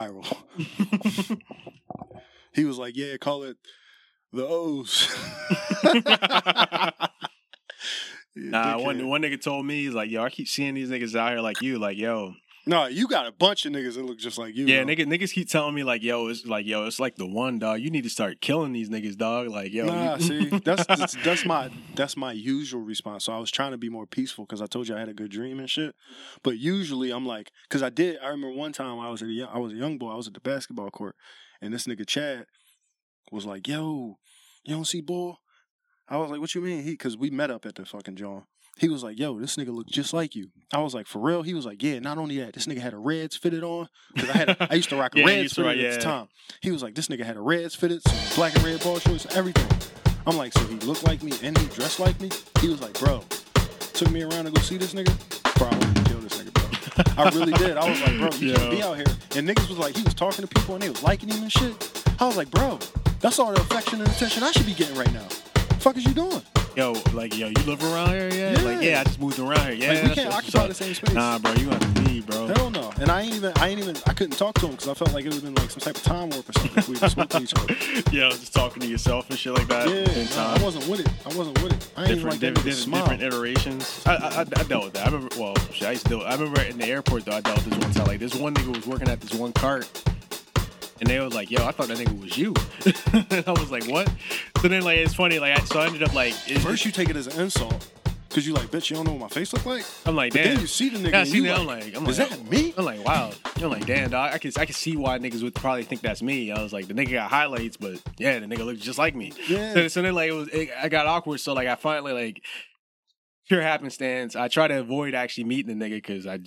viral. he was like, "Yeah, call it the O's." Yeah, Nah, one one nigga told me he's like, yo, I keep seeing these niggas out here like you, like yo, No, you got a bunch of niggas that look just like you. yeah, bro. niggas niggas keep telling me like, yo, it's like yo, it's like the one dog. You need to start killing these niggas, dog. Like yo, Nah, see, that's, that's that's my that's my usual response. So I was trying to be more peaceful because I told you I had a good dream and shit. But usually I'm like, because I did. I remember one time I was at a young, I was a young boy. I was at the basketball court, and this nigga Chad was like, "Yo, you don't see ball?" I was like, "What you mean?" He because we met up at the fucking John. He was like, "Yo, this nigga look just like you." I was like, "For real?" He was like, "Yeah." Not only that, this nigga had a Reds fitted on because I had a, I used to rock a Yeah, Reds to rock- fitted at the time. He was like, "This nigga had a Reds fitted, some black and red ball shorts, everything." I'm like, "So he looked like me and he dressed like me?" He was like, "Bro, took me around to go see this nigga. Bro, I kill this nigga, bro. I really did. I was like, bro, you Yeah. can't be out here." And niggas was like, he was talking to people and they was liking him and shit. I was like, "Bro, that's all the affection and attention I should be getting right now." Fuck is you doing? yo, like yo, you live around here, yeah? Like Yeah. yeah, I just moved around here, yeah. like we can't occupy the same space. Nah, bro, you have to leave, bro. Hell no. And I ain't even, I ain't even, I couldn't talk to him because I felt like it would have been like some type of time warp or something if we just spoke to each other. Yo, just talking to yourself and shit like that. Yeah, at nah, time. I wasn't with it. I wasn't with it. I ain't even different, like different, different, different iterations. I, I, I I dealt with that. I remember. Well, shit, I used to. Deal, I remember in the airport though. I dealt with this one time. Like this one nigga was working at this one cart, and they was like, "Yo, I thought that nigga was you." and I was like, "What?" So then, like, it's funny. Like, I, so I ended up like, it, First, you take it as an insult because you like, bitch, you don't know what my face look like. I'm like, But damn. then you see the nigga. Yeah, I see that. like, I'm like, I'm is like, that me? I'm like, wow. I'm like, damn, dog. I can I can see why niggas would probably think that's me. I was like, the nigga got highlights, but yeah, the nigga looks just like me. Yeah. So, so then like it was, it, I got awkward. So like I finally like pure happenstance. I try to avoid actually meeting the nigga because I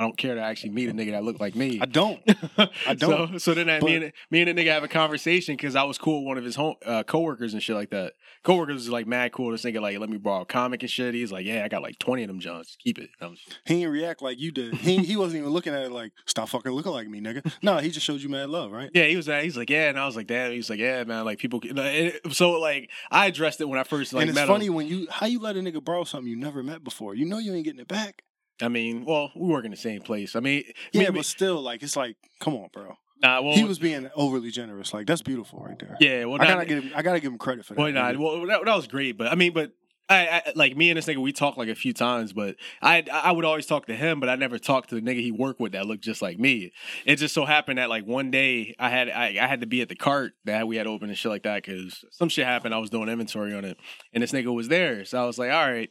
I don't care to actually meet a nigga that look like me. I don't. I don't. So, so then I, But- me and me and the nigga have a conversation because I was cool with one of his home uh, coworkers and shit like that. Coworkers was like mad cool. This nigga like let me borrow a comic and shit. He's like, yeah, I got like twenty of them Johns. Keep it. He didn't react like you did. He he wasn't even looking at it like, stop fucking looking like me, nigga. No, he just showed you mad love, right? Yeah, he was. He's like, yeah, and I was like, damn. He's like, yeah, man. Like people. So like, I addressed it when I first like and it's funny him. when you how you let a nigga borrow something you never met before. You know you ain't getting it back. I mean, well, we work in the same place. I mean, Yeah, but still, like it's like, come on, bro. nah, well, he was being overly generous. Like that's beautiful right there. Yeah, well, I gotta give him, I gotta give him credit for that. Well, nah, well, that, that was great, but I mean, but I, I like me and this nigga, we talked like a few times, but I I would always talk to him, but I never talked to the nigga he worked with that looked just like me. It just so happened that like one day I had I, I had to be at the cart that we had open and shit like that because some shit happened. I was doing inventory on it, and this nigga was there, so I was like, all right.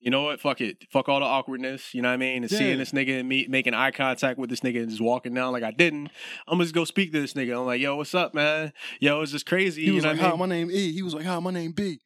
You know what? Fuck it. Fuck all the awkwardness. You know what I mean? And Yeah. seeing this nigga and me making eye contact with this nigga and just walking down like I didn't. I'm gonna just go speak to this nigga. I'm like, yo, what's up, man? Yo, it's just crazy. he you was know like, what I "Hi, mean? my name E." He was like, "Hi, my name B."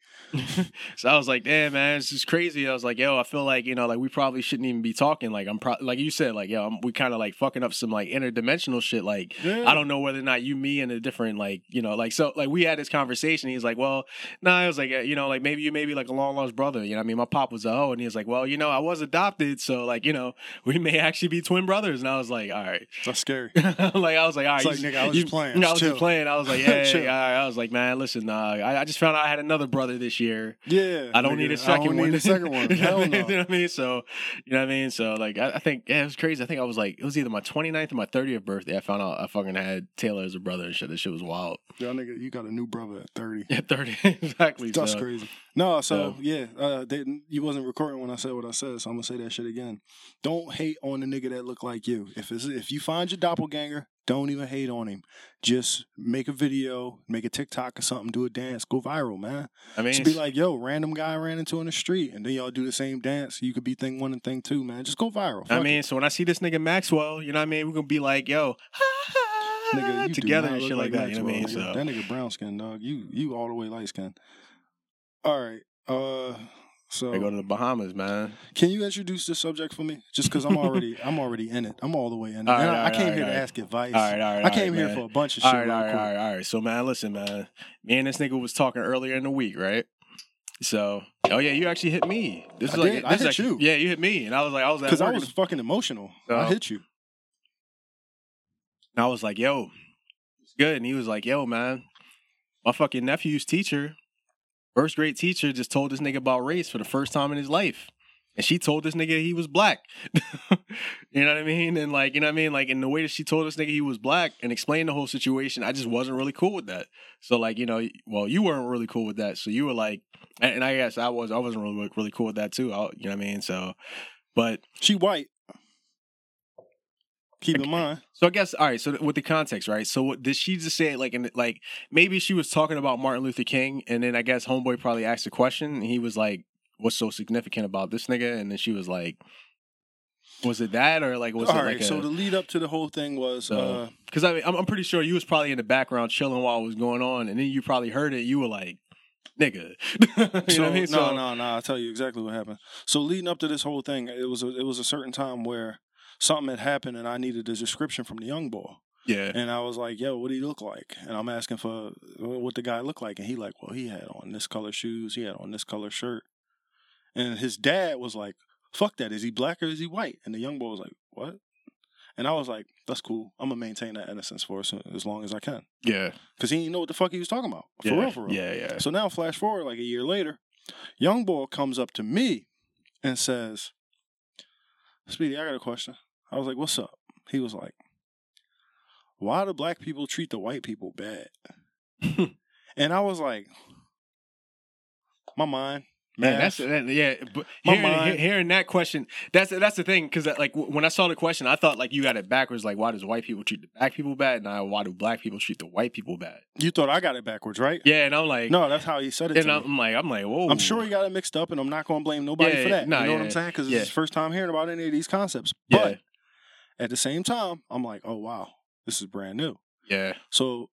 so I was like, damn, man, it's just crazy. I was like, yo, I feel like, you know, like we probably shouldn't even be talking. Like, I'm pro- like you said, like, yo, I'm, we kind of like fucking up some like interdimensional shit. Like, Yeah. I don't know whether or not you, me, and a different, like, you know, like, so, like, we had this conversation. He's like, well, no, nah, I was like, uh, you know, like maybe you may be like a long lost brother. You know, what I mean, my pop was a hoe, and he was like, well, you know, I was adopted, so like, you know, we may actually be twin brothers. And I was like, all right, That's scary. like I was like, all right, like, you- nigga, I was you- just playing. No, I was just playing. I was like, yeah, yeah, yeah. I was like, man, listen, uh, I, I just found out I had another brother this year. Yeah, I don't nigga, need a I second don't one. Need a second one. you, know Hell what I mean? no. you know what I mean? So, you know what I mean? So, like, I, I think, yeah, it was crazy. I think I was like, it was either my 29th or my 30th birthday. I found out I fucking had Taylor as a brother and shit. That shit was wild. Yo, nigga, you got a new brother at thirty. Yeah, 30. exactly. That's so. crazy. No, so So- yeah, uh, they, you wasn't recording when I said what I said, so I'm gonna say that shit again. Don't hate on the nigga that look like you. If it's if you find your doppelganger, don't even hate on him. Just make a video, make a TikTok or something, do a dance, go viral, man. I mean, Just be like, yo, random guy I ran into in the street, and then y'all do the same dance. You could be thing one and thing two, man. Just go viral. I mean, it. so when I see this nigga Maxwell, you know what I mean? We're to be like, yo, nigga, you together and shit like, that. You know what I mean? So, That nigga brown skin, dog. You you all the way light skin. All right. Uh so I go to the Bahamas, man. Can you introduce the subject for me? Just because I'm already, I'm already in it. I'm all the way in it. Right, I, I came all here right, to ask advice. All right, all right. I came right, here man. for a bunch of shit. All right, all right, all right, all right. So, man, listen, man. Me and this nigga was talking earlier in the week, right? So, oh yeah, you actually hit me. This is I like, did. I this is hit actually- you. Yeah, you hit me, and I was like, I was Because I was fucking emotional. Oh. I hit you. And I was like, yo, it's good. And he was like, yo, man, my fucking nephew's teacher, first grade teacher, just told this nigga about race for the first time in his life. And she told this nigga he was black. You know what I mean? And like, you know what I mean? Like, in the way that she told this nigga he was black and explained the whole situation, I just wasn't really cool with that. So like, you know, well, you weren't really cool with that. So you were like, and, I guess I was, I wasn't really really cool with that too. I, you know what I mean? So, but She white. Keep in mind. So I guess all right. So with the context, right? So what, did she just say like in like maybe she was talking about Martin Luther King, and then I guess homeboy probably asked a question, and he was like, "What's so significant about this nigga?" And then she was like, "Was it that or like was All it right. like so the lead up to the whole thing was So- uh, Because I mean, I'm, I'm pretty sure you was probably in the background chilling while it was going on, and then you probably heard it. You were like, "Nigga," you know what I mean? no, So no, no. I'll tell you exactly what happened. So leading up to this whole thing, it was a, it was a certain time where something had happened, and I needed a description from the young boy. yeah, And I was like, "Yo, what do he look like?" And I'm asking for what the guy looked like, and he like, "Well, he had on this color shoes, he had on this color shirt." And his dad was like, "Fuck that! Is he black or is he white?" And the young boy was like, "What?" And I was like, "That's cool. I'm gonna maintain that innocence for as, as long as I can, yeah, because he didn't know what the fuck he was talking about. For yeah, real, for real. yeah, yeah. So now, flash forward like a year later, young boy comes up to me and says, "Speedy, I got a question." I was like, "What's up?" He was like, "Why do black people treat the white people bad?" and I was like, "My mind, Man, math, that's that, yeah. But My hearing, mind- hearing that question, that's that's the thing. Because like when I saw the question, I thought like you got it backwards. Like, why does white people treat the black people bad? Now, why do black people treat the white people bad? you thought I got it backwards, right?" Yeah, and I'm like, No, that's how he said it. and I'm, me. Like, I'm like, whoa. I'm sure he got it mixed up, and I'm not going to blame nobody Yeah, for that. nah, you know what I'm saying? Because yeah. it's his first time hearing about any of these concepts. Yeah, But at the same time, I'm like, "Oh wow, this is brand new." yeah, So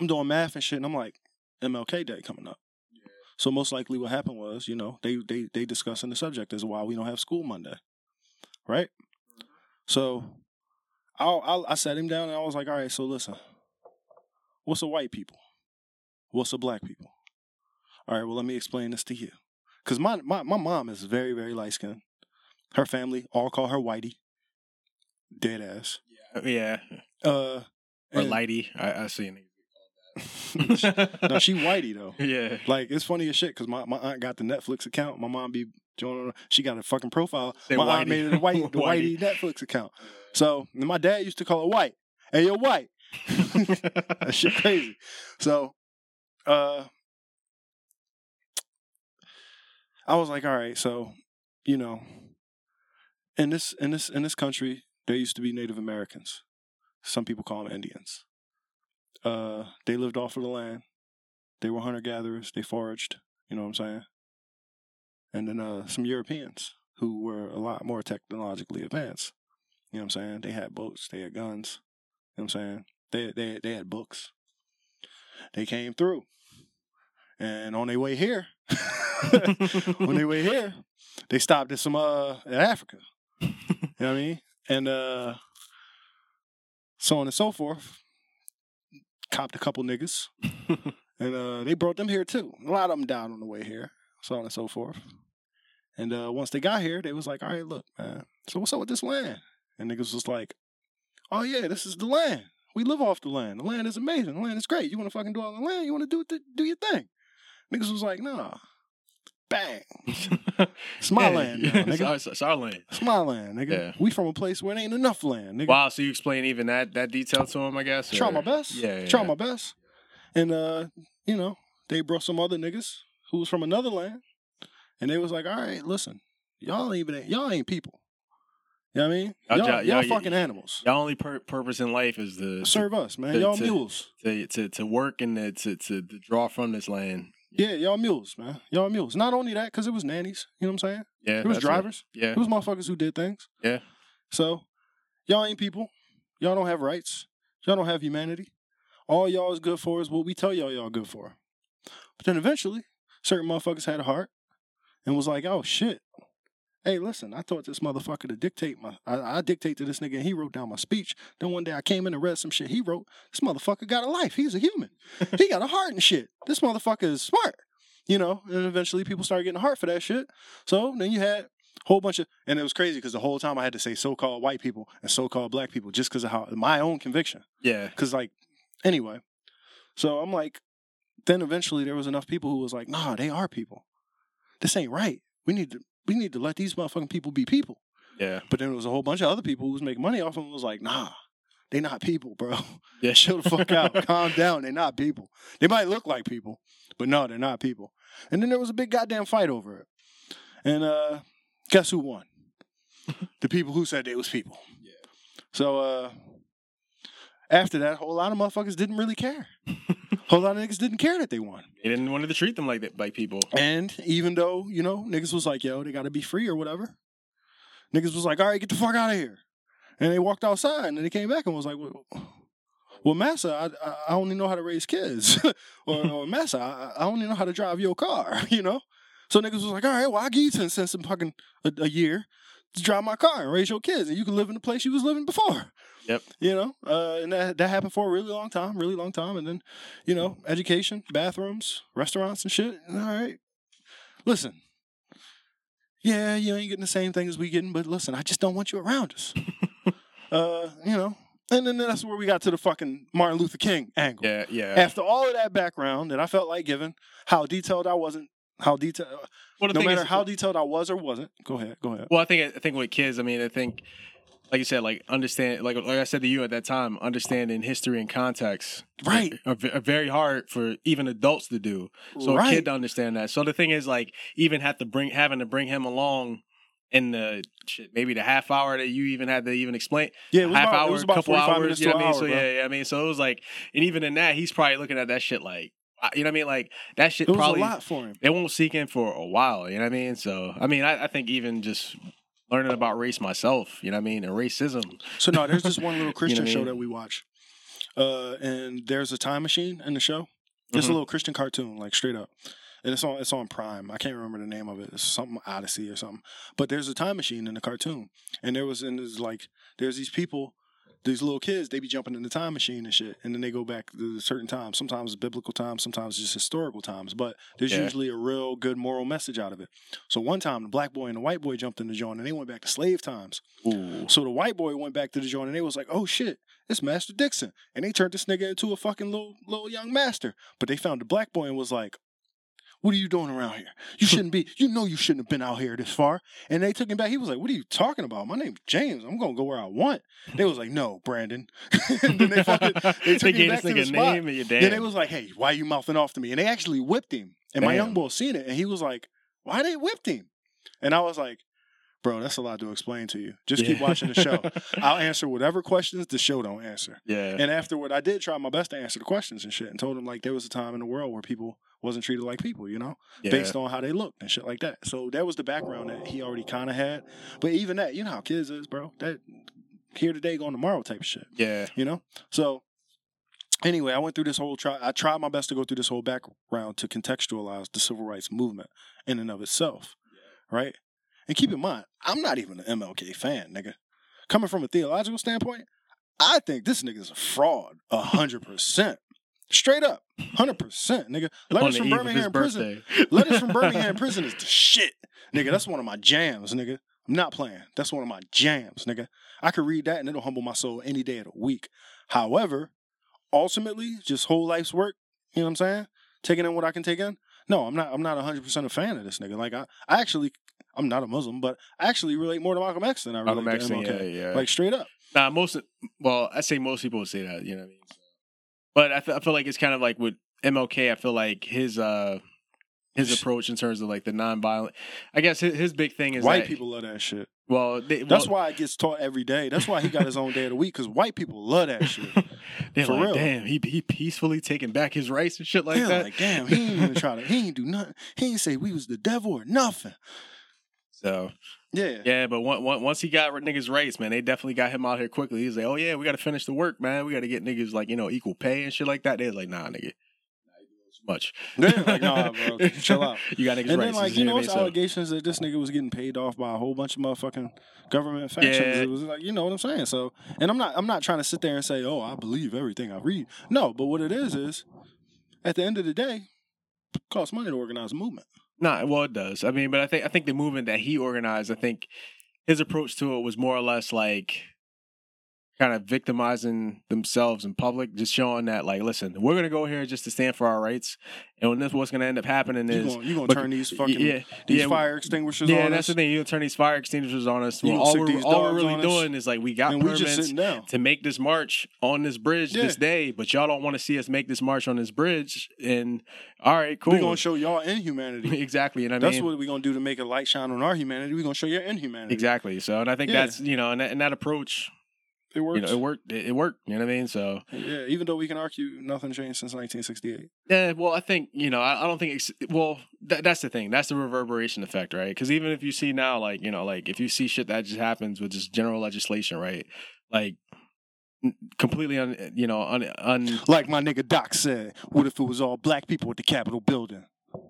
I'm doing math and shit, and I'm like, MLK Day coming up. Yeah. So most likely, what happened was, you know, they they they discussing the subject as why we don't have school Monday, right? Mm-hmm. So I'll, I'll, I sat him down and I was like, all right, so listen, what's a white people? What's a black people? All right, well, let me explain this to you, because my, my my mom is very very light skinned. Her family all call her Whitey, dead ass. yeah. yeah. Uh, Or and- lighty. I, I see a no, she Whitey though. yeah. Like it's funny as shit because my, my aunt got the Netflix account. My mom be joining. She got a fucking profile. Say my Whitey. aunt made it a white the Whitey. Netflix account. So and my dad used to call it white. Hey, you're white. that shit crazy. So, uh, I was like, all right. So, you know, in this in this in this country, there used to be Native Americans. Some people call them Indians. Uh, they lived off of the land. They were hunter gatherers. They foraged. You know what I'm saying? And then uh, some Europeans who were a lot more technologically advanced. You know what I'm saying? They had boats. They had guns. You know what I'm saying? They they they had books. They came through, and on their way here, on their way here, they stopped at some uh in Africa. You know what I mean? And uh, so on and so forth. Copped a couple niggas, and uh, they brought them here too. A lot of them died on the way here, so on and so forth. And uh, once they got here, they was like, "All right, look, man. So what's up with this land?" And niggas was like, "Oh yeah, this is the land. We live off the land. The land is amazing. The land is great. You want to fucking do all the land? You want to do it? Do your thing." Niggas was like, "Nah." Bang. It's my Yeah, land, now, It's, nigga. our, it's our land. It's my land, nigga. Yeah. We from a place where there ain't enough land, nigga. Wow. So you explain even that that detail to him, I guess. Try or- my best. Yeah. yeah Try yeah. my best. And uh, you know, they brought some other niggas who was from another land, and they was like, "All right, listen, y'all ain't even y'all ain't people. You know what I mean? Y'all- Y'all, y'all- y'all, fucking animals. Y'all only pur- purpose in life is to Serve us, man. to- y'all to- mules. to, to to work and to, to to to draw from this land. Yeah, y'all mules, man. Y'all mules. Not only that, because it was nannies. You know what I'm saying? Yeah. It was that's it. drivers. Yeah. It was motherfuckers who did things. Yeah. So, y'all ain't people. Y'all don't have rights. Y'all don't have humanity. All y'all is good for is what we tell y'all y'all good for. But then eventually, certain motherfuckers had a heart and was like, oh shit. Hey, listen, I taught this motherfucker to dictate my I, I dictate to this nigga and he wrote down my speech. Then one day I came in and read some shit he wrote. This motherfucker got a life. He's a human. he got a heart and shit. This motherfucker is smart. You know, and eventually people started getting a heart for that shit. So then you had a whole bunch of and it was crazy because the whole time I had to say so-called white people and so-called black people just because of how my own conviction. Yeah. Because like anyway, so I'm like, then eventually there was enough people who was like, nah, they are people. This ain't right. We need to we need to let these motherfucking people be people. Yeah. But then there was a whole bunch of other people who was making money off them. Was like, nah, they not people, bro. Yeah. Chill the fuck out. Calm down. They're not people. They might look like people, but no, they're not people. And then there was a big goddamn fight over it. And uh guess who won? the people who said they was people. Yeah. So uh after that, a whole lot of motherfuckers didn't really care. Whole lot of niggas didn't care that they won. They didn't want to treat them like that, by people. And even though, you know, niggas was like, yo, they gotta be free or whatever, niggas was like, all right, get the fuck out of here. And they walked outside and then they came back and was like, well, well Massa, I, I, only know how to raise kids. or, or Massa, I, I only know how to drive your car, you know? So niggas was like, all right, well, I'll give you 10 cents in fucking a, a year drive my car and raise your kids and you can live in the place you was living before. Yep. You know, uh, and that that happened for a really long time, really long time. And then, you know, education, bathrooms, restaurants and shit. All right. Listen. Yeah, you ain't getting the same thing as we getting, but listen, I just don't want you around us. uh, you know. And then that's where we got to the fucking Martin Luther King angle. Yeah, yeah. After all of that background that I felt like giving, how detailed I wasn't, how detailed, well, no matter is- how detailed I was or wasn't. Go ahead, go ahead. Well, I think I think with kids, I mean, I think, like you said, like understand, like like I said to you at that time, understanding history and context, Right. are, are very hard for even adults to do. So a kid to understand that. So the thing is, like, even have to bring having to bring him along in the shit, maybe the half hour that you even had to even explain yeah, it was half about, hour, it was about couple 45 hours. You know what I mean? hour, So bro. yeah, yeah, I mean, so it was like, and even in that, he's probably looking at that shit like, uh, you know what I mean? Like that shit It was probably a lot for him. it won't seek in for a while. You know what I mean? So I mean, I, I think even just learning about race myself, you know what I mean, and racism. So no, there's this one little Christian I show mean? that we watch, uh, and there's a time machine in the show. Just Mhm. a little Christian cartoon, like straight up, and it's on it's on Prime. I can't remember the name of it. It's something Odyssey or something. But there's a time machine in the cartoon, and there was and there's like there's these people. These little kids, they be jumping in the time machine and shit, and then they go back to certain times. Sometimes it's biblical times, sometimes it's just historical times. But there's Yeah. usually a real good moral message out of it. So one time, the black boy and the white boy jumped in the joint, and they went back to slave times. Ooh. So the white boy went back to the joint and they was like, "Oh shit, it's Master Dixon," and they turned this nigga into a fucking little little young master. But they found the black boy and was like, "What are you doing around here? You shouldn't be. You know you shouldn't have been out here this far." And they took him back. He was like, "What are you talking about? My name's James. I'm gonna go where I want." They was like, "No, Brandon." and then they fucking they took him gave back to the spot. name and your dad. Then they was like, "Hey, why are you mouthing off to me?" And they actually whipped him. And my young boy seen it, and he was like, "Why they whipped him?" And I was like, "Bro, that's a lot to explain to you. Just keep watching the show. I'll answer whatever questions the show don't answer." yeah. And afterward, I did try my best to answer the questions and shit, and told him like there was a time in the world where people wasn't treated like people, you know, yeah. based on how they looked and shit like that. So that was the background that he already kind of had. But even that, you know how kids is, bro. That here today, going tomorrow type of shit yeah. you know so anyway i went through this whole try i tried my best to go through this whole background to contextualize the civil rights movement in and of itself right and keep in mind i'm not even an mlk fan nigga coming from a theological standpoint i think this nigga's a fraud a hundred percent straight up hundred percent nigga letters from birmingham prison. Letters from Birmingham prison is the shit. Nigga, that's one of my jams, nigga. I'm not playing. That's one of my jams, nigga. I could read that and it'll humble my soul any day of the week. However, ultimately, just whole life's work, you know what I'm saying? Taking in what I can take in. No, I'm not I'm not 100% a fan of this nigga. Like I I actually I'm not a Muslim, but I actually relate more to Malcolm X than I relate Malcolm X, to MLK. yeah. yeah. Like straight up. Nah, most well, I say most people would say that. You know what I mean? But I feel, I feel like it's kind of like with MLK. I feel like his uh his approach in terms of like the nonviolent. I guess his, his big thing is White that- people love that shit. Well, they, That's why it gets taught every day. That's why he got his own day of the week because white people love that shit. they're for like, real. damn, he he peacefully taking back his rights and shit like They're that. like, damn, he ain't even try to, he ain't do nothing. He ain't say we was the devil or nothing. So Yeah. yeah, but one, one, once he got niggas rights, man, they definitely got him out here quickly. He's like, oh yeah, we got to finish the work, man. We got to get niggas like you know equal pay and shit like that. They're like, nah, nigga, nah, you doing too much. Yeah, like, nah, bro, chill out. you got niggas And then, like, you know know, what I it's? So- allegations that this nigga was getting paid off by a whole bunch of motherfucking government factions. Yeah. It was like, you know what I'm saying? So, and I'm not, I'm not trying to sit there and say, oh, I believe everything I read. No, but what it is is, at the end of the day, it costs money to organize a movement. Nah, well, it does. I mean, but I think I think the movement that he organized, I think his approach to it was more or less like kind of victimizing themselves in public, just showing that like, listen, we're gonna go here just to stand for our rights, and when this what's gonna end up happening is gonna, you gonna turn these fucking yeah, these yeah, fire extinguishers yeah, on that's us, the thing. You turn these fire extinguishers on us. Well, all we're, all we're really on us, doing is like we got and permits just sitting down. to make this march on this bridge this day, but y'all don't want to see us make this march on this bridge. And all right, cool. We gonna show y'all inhumanity. exactly, and I That's mean, what we're gonna do to make a light shine on our humanity. We're gonna show your inhumanity. exactly. So, and I think Yeah. that's you know, and that, and that approach, It works. you know, it worked. It, it worked. You know what I mean? So, yeah, even though we can argue nothing changed since 1968. yeah. Well, I think you know, I, I don't think. It's, well, that, that's the thing. That's the reverberation effect, right? Because even if you see now, like you know, like if you see shit that just happens with just general legislation, right? Like completely un, you know, un, un Like my nigga Doc said, what if it was all black people at the Capitol building?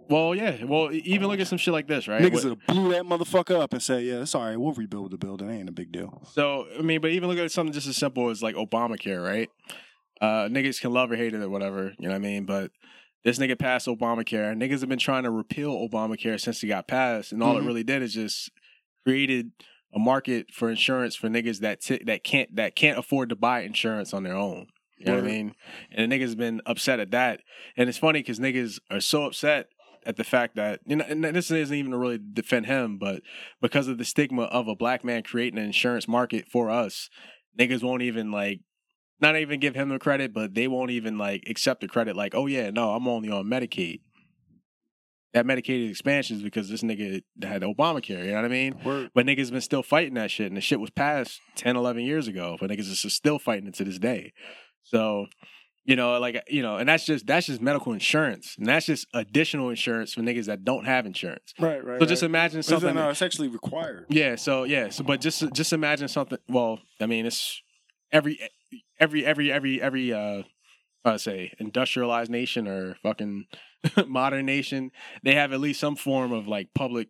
Well, yeah. Well, even look at some shit like this, right? Niggas would have blew that motherfucker up and said, yeah, it's all right. We'll rebuild the building. It Ain't a big deal. so, I mean, but even look at something just as simple as like Obamacare, right? Uh, niggas can love or hate it or whatever, you know what I mean? But this nigga passed Obamacare. Niggas have been trying to repeal Obamacare since it got passed, and all Mhm. it really did is just created a market for insurance for niggas that t- that can't that can't afford to buy insurance on their own. You know what I mean? And the niggas been upset at that, and it's funny because niggas are so upset at the fact that you know, and this isn't even to really defend him, but because of the stigma of a black man creating an insurance market for us, niggas won't even like not even give him the credit, but they won't even like accept the credit. Like, oh yeah, no, I'm only on Medicaid. That Medicaid expansion is because this nigga had Obamacare. You know what I mean? Word. But niggas been still fighting that shit, and the shit was passed 10, 11 years ago. But niggas is still fighting it to this day. So, you know, like you know, and that's just that's just medical insurance, and that's just additional insurance for niggas that don't have insurance. Right, right. So just imagine something. no, it's actually required. Yeah. So yeah. So but just just imagine something. Well, I mean, it's every every every every every uh, I say industrialized nation or fucking modern nation. They have at least some form of like public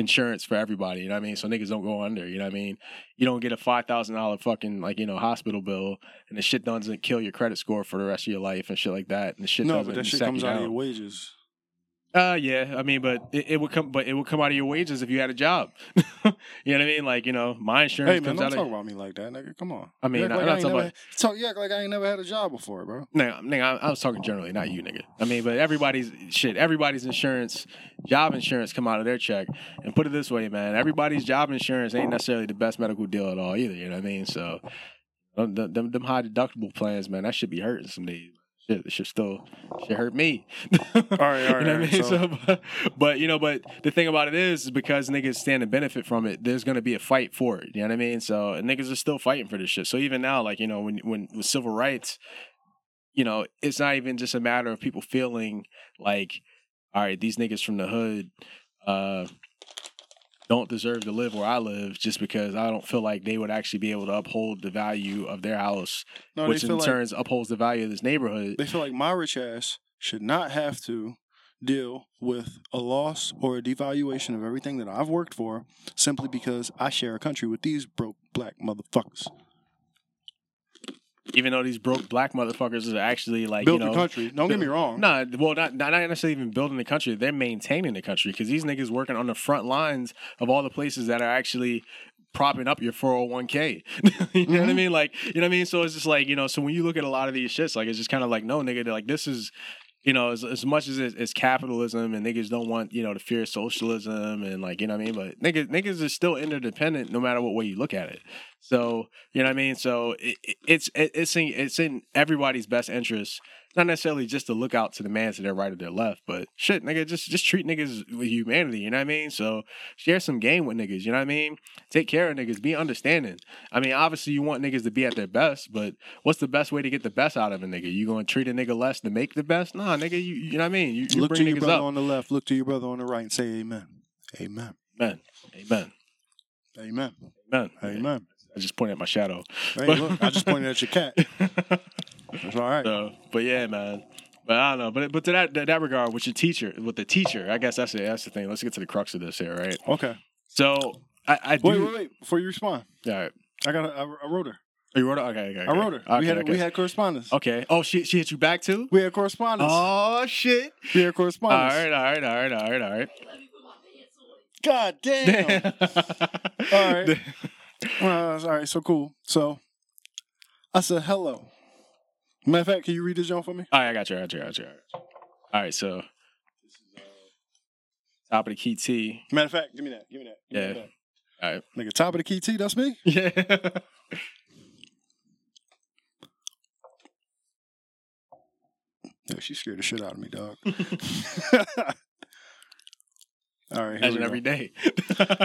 insurance for everybody. You know what I mean? So niggas don't go under. You know what I mean? You don't get a five thousand dollar fucking like you know hospital bill, and the shit doesn't kill your credit score for the rest of your life and shit like that. And the shit No, doesn't but that shit comes out of your wages. Uh yeah, I mean, but it, it would come, but it would come out of your wages if you had a job. you know what I mean? Like you know, my insurance comes out of. Hey man, comes don't out talk of. about me like that, nigga. Come on. I mean, You act I'm like not talking about- talk, you act like I ain't never had a job before, bro. No, nigga, I, I was talking generally, not you, nigga. I mean, but everybody's shit. Everybody's insurance, job insurance, come out of their check. And put it this way, man, everybody's job insurance ain't necessarily the best medical deal at all either. You know what I mean? So, them, them, them high deductible plans, man, that should be hurting some days. Shit, it should still should hurt me. all right, all right, you know what I mean? right, So, so- but, but you know, but the thing about it is, is because niggas stand to benefit from it, there's gonna be a fight for it. You know what I mean? So and niggas are still fighting for this shit. So even now, like you know, when when with civil rights, you know, it's not even just a matter of people feeling like, all right, these niggas from the hood, uh, don't deserve to live where I live just because I don't feel like they would actually be able to uphold the value of their house, No, which in feel like upholds the value of this neighborhood. they feel like my rich ass should not have to deal with a loss or a devaluation of everything that I've worked for simply because I share a country with these broke black motherfuckers. Even though these broke black motherfuckers are actually like Build you know, the country. Don't get me wrong. Nah, well, not not necessarily even building the country. They're maintaining the country because these niggas working on the front lines of all the places that are actually propping up your 401k. you know what I Mhm. mean? Like, you know what I mean? So it's just like, you know, so when you look at a lot of these shits, like it's just kind of like, no, nigga, they're like this is you know, as, as much as it, it's capitalism and niggas don't want, you know, to fear socialism and like, you know what I mean? But niggas, niggas are still interdependent no matter what way you look at it. So, you know what I mean? So it- it's, it, it's in, it's in everybody's best interest, not necessarily just to look out to the man to their right or their left, but shit, nigga, just, just treat niggas with humanity. You know what I mean? So share some game with niggas. You know what I mean? Take care of niggas. Be understanding. I mean, obviously you want niggas to be at their best, but what's the best way to get the best out of a nigga? You gonna treat a nigga less to make the best? Nah, nigga, you, you know what I mean? You, you look to your brother up. on the left, look to your brother on the right, and say amen. Amen. Amen. Amen. Amen. Amen. Amen. I just pointed at my shadow. Hey, look, I just pointed at your cat. All right. So, but yeah, man. But I don't know. But but to that that, that regard, with your teacher, with the teacher, I guess that's it. That's the thing. Let's get to the crux of this here, right? Okay. So I, I do. Wait, wait, wait. Before you respond, All right. I got. I wrote her. Oh, you wrote it. Okay. Okay. I wrote her. Okay, we had. okay. We had correspondence. Okay. Oh, she she hit you back too. We had correspondence. Oh shit! we had All correspondence. right, all right, all right, all right, all right. God damn. All right. Uh, all right. So cool. So I said hello. Matter of fact, can you read this joint for me? All right, I got you. I got you. I got you. I got you. All right, so this is uh, top of the key T. Matter of fact, give me that. Give me that. Give me Yeah. that. All right. Nigga, top of the key T, that's me? Yeah. Yeah, she scared the shit out of me, dog. All right, Imagine every day.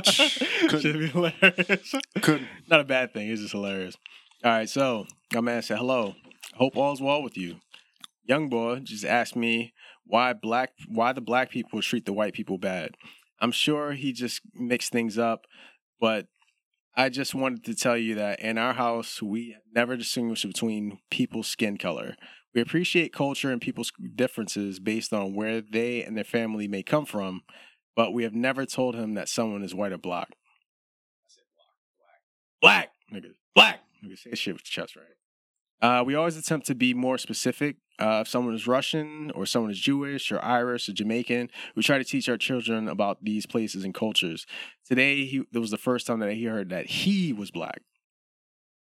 Should be hilarious. Couldn't. Not a bad thing. It's just hilarious. All right, so my man said, "Hello. Hope all's well with you." Young boy just asked me why black why the black people treat the white people bad. I'm sure he just mixed things up, but I just wanted to tell you that in our house we never distinguish between people's skin color. We appreciate culture and people's differences based on where they and their family may come from, but we have never told him that someone is white or black. I said black, black, black, nigga, black. Nigga, say shit with your chest, right? Uh, we always attempt to be more specific. Uh, if someone is Russian or someone is Jewish or Irish or Jamaican, we try to teach our children about these places and cultures. Today, he, it was the first time that he heard that he was black.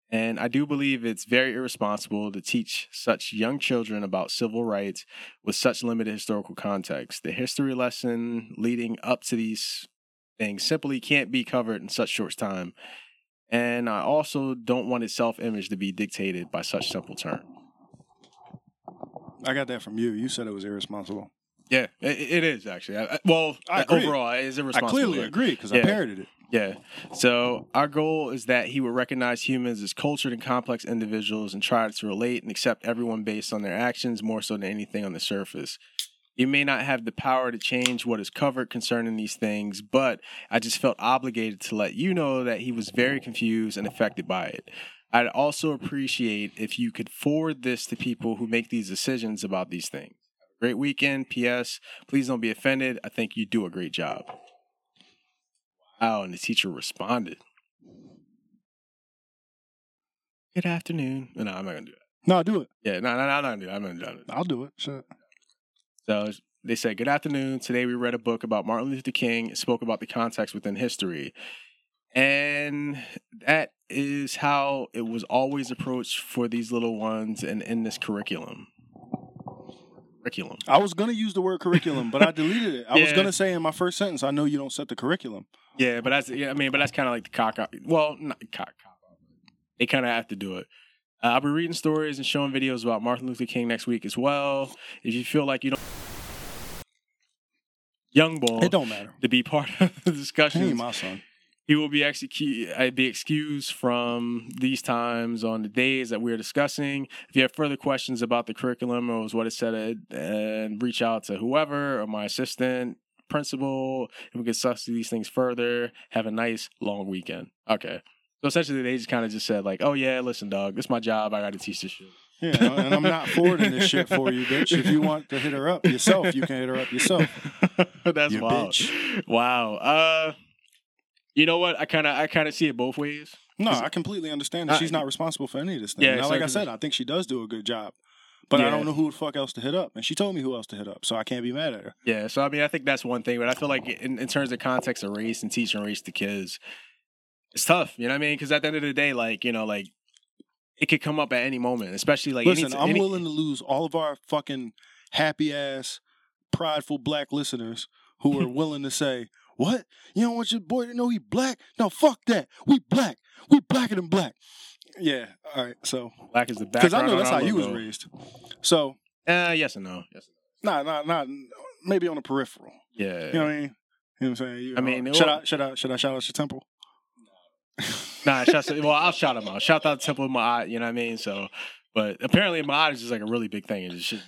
And I do believe it's very irresponsible to teach such young children about civil rights with such limited historical context. The history lesson leading up to these things simply can't be covered in such short time. And I also don't want his self image to be dictated by such simple terms. I got that from you. You said it was irresponsible. Yeah, it, it is actually. I, I- well, I uh, agree. overall, it is I irresponsible. clearly agree because I Yeah. parroted it. Yeah. So our goal is that he would recognize humans as cultured and complex individuals and try to relate and accept everyone based on their actions more so than anything on the surface. You may not have the power to change what is covered concerning these things, but I just felt obligated to let you know that he was very confused and affected by it. I'd also appreciate if you could forward this to people who make these decisions about these things. Great weekend. P.S. Please don't be offended. I think you do a great job. Wow, and the teacher responded. Good afternoon. No, I'm not gonna do that. No, do it. Yeah, no, no, no, I'm not gonna do that. I'm not gonna do that. I'll do it. Shit. So they said, Good afternoon. Today we read a book about Martin Luther King spoke about the context within history. And that is how it was always approached for these little ones and in this curriculum. Curriculum. I was gonna use the word curriculum, but I deleted it. I was gonna say in my first sentence, I know you don't set the curriculum. Yeah, but that's yeah, I mean, but that's kind of like the cock out. Well, not cock out. They kind of have to do it. Uh, I'll be reading stories and showing videos about Martin Luther King next week as well. If you feel like you don't, young boy, It don't matter. to be part of the discussion, ain't my son. he will be execu- uh, be excused from these times on the days that we're discussing. If you have further questions about the curriculum or what it said, uh, and reach out to whoever or my assistant, principal, and we can discuss these things further. Have a nice long weekend. Okay. So essentially, they just kind of just said like, "Oh yeah, listen, dog, it's my job. I got to teach this shit." Yeah, and I'm not forwarding this shit for you, bitch. If you want to hit her up yourself, you can hit her up yourself. That's You wild. bitch. Wow. Uh, you know what? I kind of I kind of see it both ways. No, I completely understand that I- she's not responsible for any of this thing. Yeah, now, like I said, I think she does do a good job. But I don't know who the fuck else to hit up. And she told me who else to hit up, so I can't be mad at her. Yeah, so I mean, I think that's one thing, but I feel like in, in terms of context of race and teaching race to kids, it's tough. You know what I mean? Because at the end of the day, like you know, like it could come up at any moment, especially like Listen, any, I'm any- willing to lose all of our fucking happy ass, prideful black listeners who are willing to say, What? You don't want your boy to know he black? No, fuck that. We black. We blacker than black. Yeah, all right. So, black is the because. I know that's how you was raised. So, Uh, yes and no. Yes. nah, nah, nah, maybe on the peripheral. Yeah. You know what I mean? You know what I'm saying? You, I mean, uh, it should I should I should I shout out your temple? Nah, shout well, I'll shout him out. Shout out to Temple of Ma'at, you know what I mean? So, but apparently Ma'at is just like a really big thing. It's just,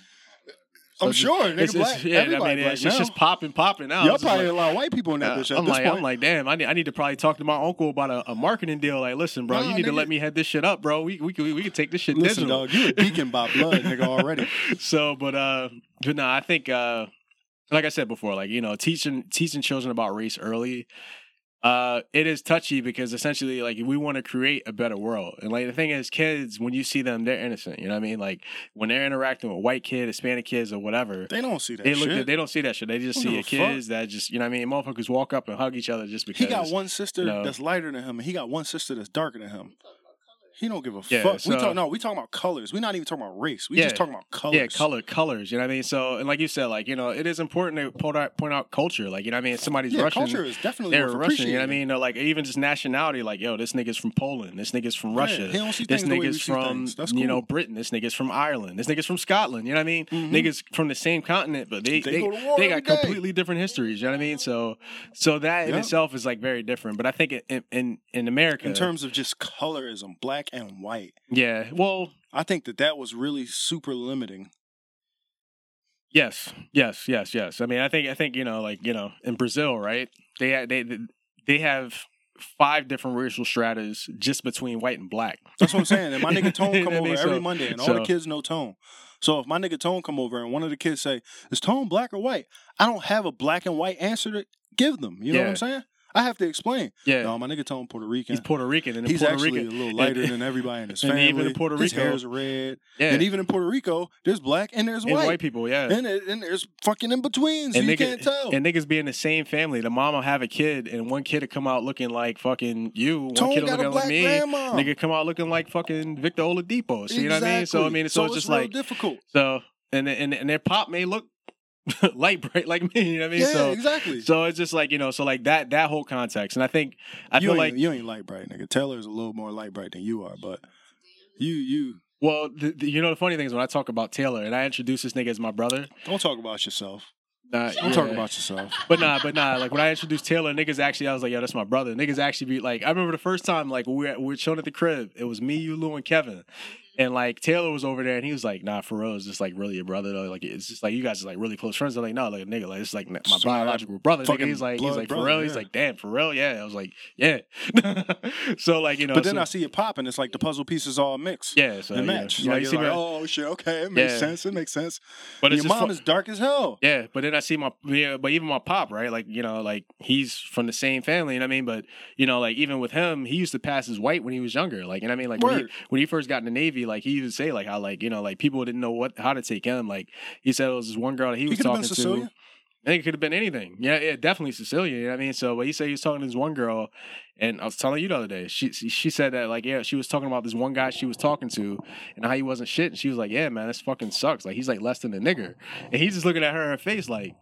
I'm it's- sure. Nigga, it's, black, it's, yeah, I mean, it's, it's just popping, popping now. Y'all probably like- a lot of white people in that Uh, bitch. I'm like, point. I'm like, damn, I need, I need to probably talk to my uncle about a, a marketing deal. Like, listen, bro, Nah, you need to let me head this shit up, bro. We we can we can take this shit Listen, digital. dog, you a deacon by blood, nigga, already. so, but uh, but no, I think uh, like I said before, like you know, teaching teaching children about race early, uh, it is touchy because essentially, like, we want to create a better world, and like the thing is, kids when you see them, they're innocent. You know what I mean? Like when they're interacting with white kid, Hispanic kids, or whatever. They don't see that They look. shit. At, they don't see that shit. They just see a give a fuck. kids that just, you know what I mean. Motherfuckers walk up and hug each other just because. he got one sister you know. that's lighter than him, and he got one sister that's darker than him. He don't give a Yeah, fuck. so- we talk no, we talking about colors. We're not even talking about race. We Yeah. just talking about colors. Yeah, color, colors. You know what I mean? So, and like you said, like you know, it is important to point out, point out culture. Like you know, what I mean, if somebody's Yeah, Russian. culture is definitely They're worth Russian, you know what I mean? Like even just nationality, like yo, this nigga's from Poland, this nigga's from Russia, he don't see this things the way we nigga's from. That's you know. Britain, this nigga's from Ireland, this nigga's from Scotland. You know what I mean? Mhm. Niggas from the same continent, but they They they, go to war they got day. completely different histories. You know what I mean? So so that in itself is like very different. But I think in in, in America, In terms of just colorism, black and white, yeah, well, I think that that was really super limiting. Yes, yes, yes, yes. I mean, I think I think you know, like you know, in Brazil, right? They they they have five different racial stratas just between white and black. That's what I'm saying. And my nigga Tone come over mean? every Monday, and all so- the kids know Tone. So if my nigga Tone come over and one of the kids say, "Is Tone black or white?" I don't have a black and white answer to give them. You know what I'm saying? I have to explain. Yeah, No, my nigga Tone Puerto Rican. he's Puerto Rican, and in He's Puerto actually Rican, a little and- lighter than everybody in his and family. even in Puerto Rico, his hair's red. yeah, And even in Puerto Rico, there's black and there's and white. white people, yeah. And, it, and there's fucking in between, so And you nigga- can't tell. and niggas be in the same family. The mom will have a kid, and one kid will come out looking like fucking you. One Tone kid will look like me. grandma. Nigga come out looking like fucking Victor Oladipo. So you know what I mean? So I mean, so, it's just real like difficult. so, and and and their pop may look light bright like me. You know what I mean? Yeah, so exactly. so it's just like you know, so like that that whole context, and I think I you feel like you ain't light bright, nigga. Taylor's a little more light bright than you are, but you you well, the, the- you know, the funny thing is when I talk about Taylor and I introduce this nigga as my brother. don't talk about yourself. Nah, Don't talk about yourself. But nah, but nah. Like when I introduced Taylor, niggas actually, I was like, yo, that's my brother. Niggas actually be like, I remember the first time, like we were, we were chilling at the crib. It was me, you, Lou, and Kevin. Mm-hmm. And like Taylor was over there, and he was like, "Nah, for real, it's just like really your brother though. Like it's just like you guys are like really close friends." I'm like, "No, like a nigga, like it's like my So, biological brother." Nigga. He's like, he's like for brother, real. He's like, "Damn, for real, yeah." I was like, "Yeah." so like you know, but then so- I see it popping. it's like the puzzle pieces all mix. yeah, so and match. know, like, you see like, oh shit, okay, it makes Yeah. sense. It makes sense. but Your mom fu- is dark as hell. Yeah, but then I see my yeah, but even my pop, right? Like you know, like he's from the same family, you know what I mean? But you know, like even with him, he used to pass as white when he was younger. Like you know what I mean? Like when he, when he first got in the Navy, like he used to say like how like you know like people didn't know what how to take him. Like he said it was this one girl that he He was talking been to. I think it could have been anything. Yeah, yeah, definitely Cecilia. You know what I mean? So, but he said he was talking to this one girl, and I was telling you the other day. She she said that like yeah, she was talking about this one guy she was talking to, and how he wasn't shit. And she was like, yeah, man, this fucking sucks. Like he's like less than a nigger, and he's just looking at her in her face like,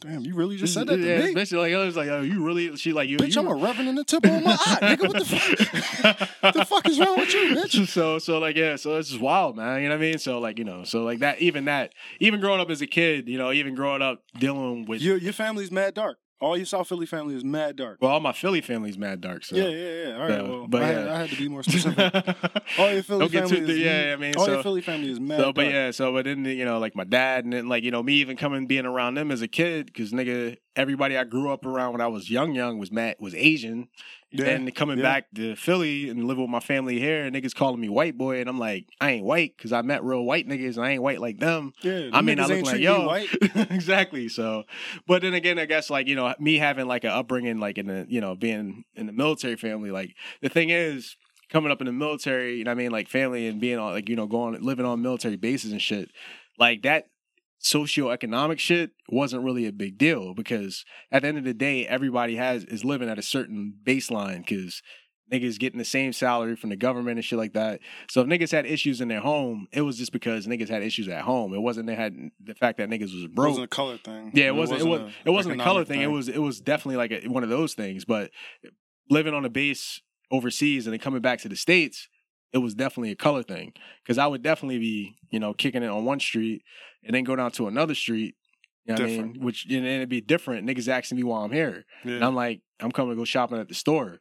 Damn, you really just said that to yeah, me? Bitch, like I was like, oh, you really? She like you. Bitch, you I'm a reverend in the tip of my eye, nigga. What the fuck? the fuck is wrong with you, bitch? so so like yeah so it's just wild man you know what i mean so like you know so like that even that even growing up as a kid you know even growing up dealing with Your your family's mad dark. All your South Philly family is mad dark. well all my philly family's mad dark so Yeah, yeah, yeah. All right, So, well, but I, had, yeah. I had to be more specific. all your Philly family too- is yeah, yeah, I mean, all so- your Philly family is mad So, but dark. yeah, so but then you know, like my dad, and then like you know, me even coming being around them as a kid, because nigga, everybody I grew up around when I was young, young was mad was Asian, Yeah, and coming yeah. back to Philly and living with my family here, and niggas calling me white boy, and I'm like, I ain't white because I met real white niggas, and I ain't white like them. Yeah, I mean, I look like yo, white. exactly. So, but then again, I guess like you know, me having like an upbringing, like in the you know, being in the military family, like the thing is. Coming up in the military, you know what I mean, like family and being on, like you know, going living on military bases and shit, like that socioeconomic shit wasn't really a big deal because at the end of the day, everybody has is living at a certain baseline because niggas getting the same salary from the government and shit like that. So if niggas had issues in their home, it was just because niggas had issues at home. It wasn't they had the fact that niggas was It wasn't a color thing. Yeah, it wasn't. It was. a It wasn't a color economic thing. It was. It was definitely like a, one of those things. But living on a base overseas and then coming back to the states, it was definitely a color thing. Because I would definitely be, you know, kicking it on one street and then go down to another street. You know what I mean? Which and then it'd be different. Niggas asking me why I'm here, and I'm like, I'm coming to go shopping at the store.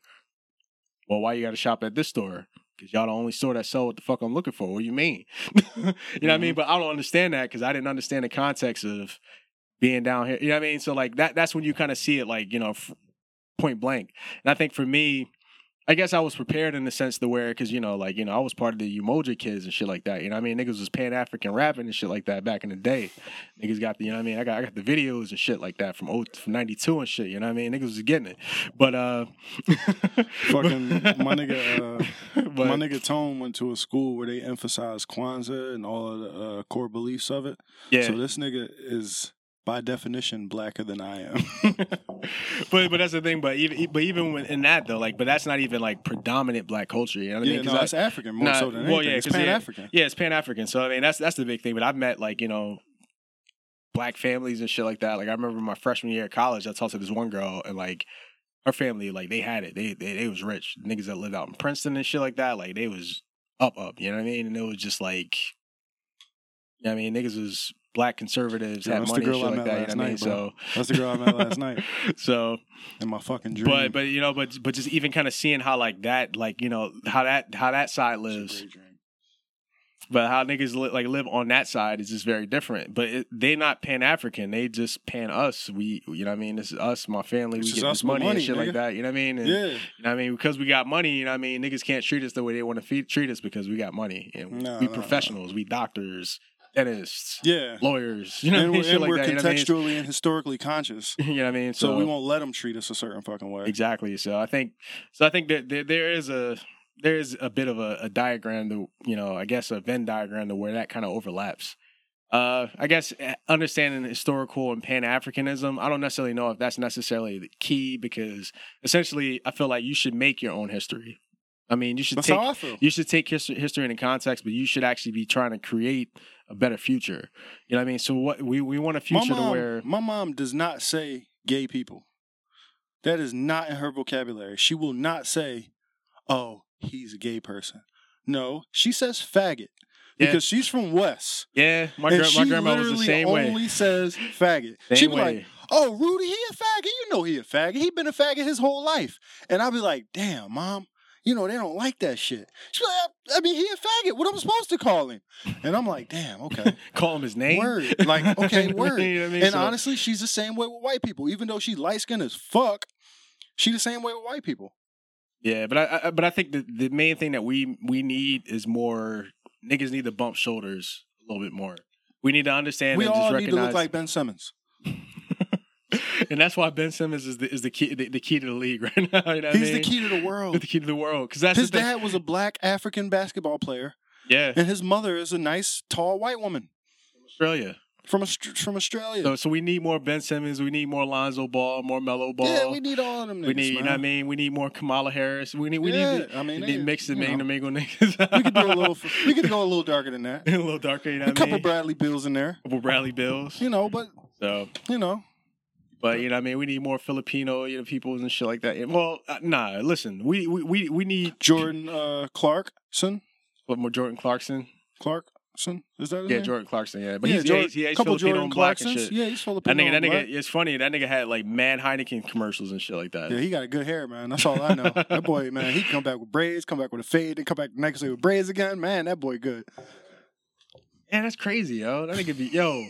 Well, why you got to shop at this store? Because y'all the only store that sell what the fuck I'm looking for. What do you mean? you know what I mean? Mm-hmm. But I don't understand that because I didn't understand the context of being down here. You know what I mean? So like that that's when you kind of see it like, you know, f- point blank. And I think for me, I guess I was prepared in the sense to where, because you know, like you know, I was part of the Umoja kids and shit like that. You know, what I mean, niggas was Pan African rapping and shit like that back in the day. Niggas got the, you know, what I mean, I got I got the videos and shit like that from oh, from '92 and shit. You know, what I mean, niggas was getting it. But uh, Fucking my nigga, uh, but, my nigga Tone went to a school where they emphasized Kwanzaa and all of the uh, core beliefs of it. yeah, So this nigga is by definition blacker than I am. but but that's the thing. But even but even when- in that though, like, but that's not even like predominant black culture. You know what I mean? no, 'Cause I- that's African more Nah, so than well, anything. yeah, it's Pan African. Yeah, it's Pan African. So I mean, that's that's the big thing. But I've met like you know, black families and shit like that. Like I remember my freshman year at college, I talked to this one girl and like her family, like they had it. They they, they was rich. Niggas that lived out in Princeton and shit like that. Like they was up up. You know what I mean? And it was just like, you know what I mean, niggas was black conservatives Yeah, had that's the money and girl shit like that. You know what I mean? bro. So That's the girl I met last night so in my fucking dream. but but you know but but just even kind of seeing how like that like you know how that how that side lives but how niggas li- like live on that side is just very different but it, they not pan african they just pan us we you know what i mean this is us my family It's we get this money, money, and shit nigga. like that you know what i mean and, Yeah. you know what i mean because we got money you know what i mean niggas can't treat us the way they want to treat us because we got money and No, we no, no. professionals we doctors dentists Yeah. lawyers you know what i and mean and like we're that you know I mean? contextually and historically conscious. you know what i mean So, we won't let them treat us a certain fucking way. Exactly. So I think so I think that there, there is a there is a bit of a, a diagram to you know I guess a Venn diagram to where that kind of overlaps. Uh, I guess eh, understanding historical and Pan Africanism, I don't necessarily know if that's necessarily the key because essentially I feel like you should make your own history. I mean, you should That's take you should take history, history into context, but you should actually be trying to create a better future. You know what I mean? So what we we want a future to mom, where my mom does not say gay people. That is not in her vocabulary. She will not say, "Oh, he's a gay person." No, she says faggot Yeah. because she's from West. yeah, my she my grandma was the same way. only says faggot. Same She'd be way. like, "Oh, Rudy, he a faggot. You know he a faggot. He been a faggot his whole life." And I'd be like, "Damn, mom, you know they don't like that shit." She's like, "I I mean, he a faggot. What am I supposed to call him?" And I'm like, "Damn, okay." call him his name. Word. Like, okay, word. You know I mean? And So- honestly, she's the same way with white people. Even though she's light skinned as fuck, she the same way with white people. yeah, but I, I but I think the the main thing that we we need is more niggas need to bump shoulders a little bit more. We need to understand we and all just need to look like Ben Simmons. and that's why Ben Simmons is the is the key the, the key to the league right now. You know what I He's the key to the world. the key to the world because His dad was a black African basketball player, Yeah, and his mother is a nice, tall white woman Australia. from from Australia. So so we need more Ben Simmons. We need more Lonzo Ball, more Melo Ball. yeah, we need all of them. We need, you know what I mean? We need more Kamala Harris. We need, we Yeah, need, I mean, we need mix and know. mingle niggas. we could do a little. We could go a little darker than that. a little darker, you know A I couple mean? Bradley Beals in there, A couple Bradley Beals. you know. But So, you know, but you know, I mean, we need more Filipino, you know, people and shit like that. Well, uh, nah, listen, we we we, we need Jordan uh, Clarkson, what more Jordan Clarkson. Clarkson, is that Yeah, name? Jordan Clarkson. Yeah, but yeah, he's Jordan, he's, he's couple Filipino Jordan and black and shit. Yeah, he's That Filipino. nigga, that and nigga, black. it's funny. That nigga had like mad Heineken commercials and shit like that. Yeah, he got a good hair, man. That's all I know. that boy, man, he can come back with braids, come back with a fade, and come back the next day with braids again. Man, that boy good. Yeah, that's crazy, yo. That nigga be yo.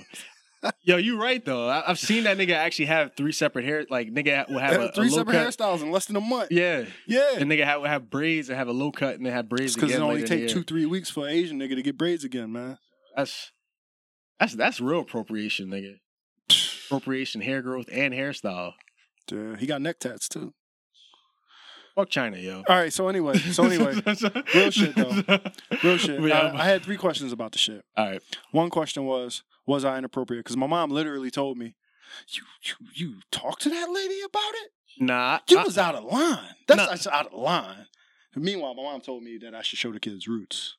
Yo, you right though. I, I've seen that nigga actually have three separate hair. Like nigga will have a, Three a separate cut. hairstyles in less than a month. Yeah, Yeah. and nigga have have braids and have a low cut and then have braids Because it only take two, three weeks for an Asian nigga to get braids again, man. That's that's that's real appropriation, nigga. Appropriation, hair growth, and hairstyle. Yeah, he got neck tats too. Fuck China, yo. All right, so anyway, so anyway, real shit, though. real shit. Yeah, I, had three questions about the shit. All right. One question was, was I inappropriate? Because my mom literally told me, you, you, you talked to that lady about it? Nah. You I- was out of line. That's, Nah. that's out of line. Meanwhile, my mom told me that I should show the kids roots.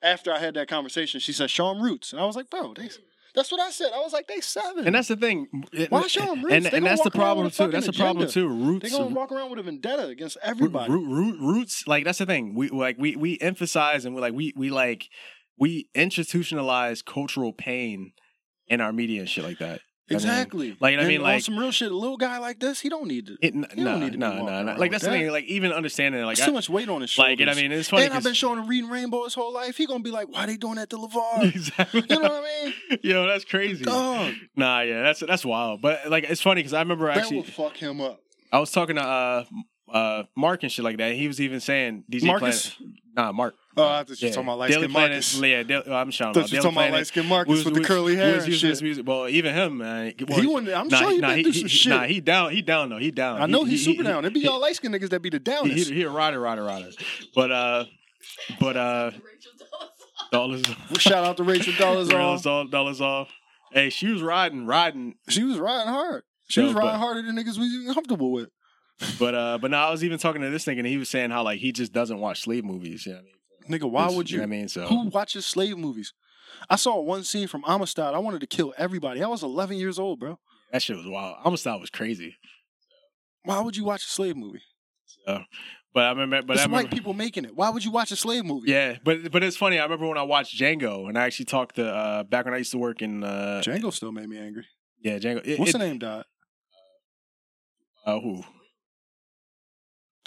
After I had that conversation, she said, "Show them roots," and I was like, "Bro, they, that's what I said." I was like, "They seven, and that's the thing. It- Why show 'em roots? And, and that's the problem too. That's the problem too. Roots. they gonna walk around with a vendetta against everybody." root, root, roots like that's the thing we like we we emphasize and we like we we like we institutionalize cultural pain in our media and shit like that I mean, Exactly. like, I mean, like- some real shit. A little guy like this, he don't need to. it, no don't need to no no no like that's the thing like even understanding like I, too much weight on his shoulders. like and I mean it's funny and I've been showing him reading Rainbow his whole life. He gonna be like, "Why they doing that to Levar?" exactly you know what I mean? yo that's crazy Dog, nah yeah that's that's wild but like it's funny because I remember that actually will fuck him up. I was talking to uh uh Mark and shit like that he was even saying DJ Marcus? Planet nah Mark Oh, I thought you were yeah. talking about light skin Planet, Marcus. yeah, Daily, oh, I'm shouting thought out you were talking about light skin Marcus was- with the curly hair was using his shit. music. Well, even him, man. Well, He wouldn't. I'm nah, sure he nah, been through he- some he- shit. Nah, he down. He down though. He down. I know He- he's he- super down. It'd be y'all light skinned niggas that be the He, he, he a rider, rider, rider. But uh, but uh, dollars, Shout out to Rachel Dolezal off, dollars off. Hey, she was riding, riding, She was riding hard. She was riding harder than niggas we was comfortable with. But uh, but now I was even talking to this nigga, and he was saying how like he just doesn't watch slave movies. You know what I mean? Nigga, why would you? know what I mean, so Who watches slave movies? I saw one scene from Amistad. I wanted to kill everybody. I was 11 years old, bro. that shit was wild. Amistad was crazy. Why would you watch a slave movie? So, but I remember, but it's I remember, white people making it. Why would you watch a slave movie? Yeah, but but it's funny. I remember when I watched Django, and I actually talked to uh, back when I used to work in uh, Django still made me angry. yeah Django. It, What's it, the name, Dot? Uh, who?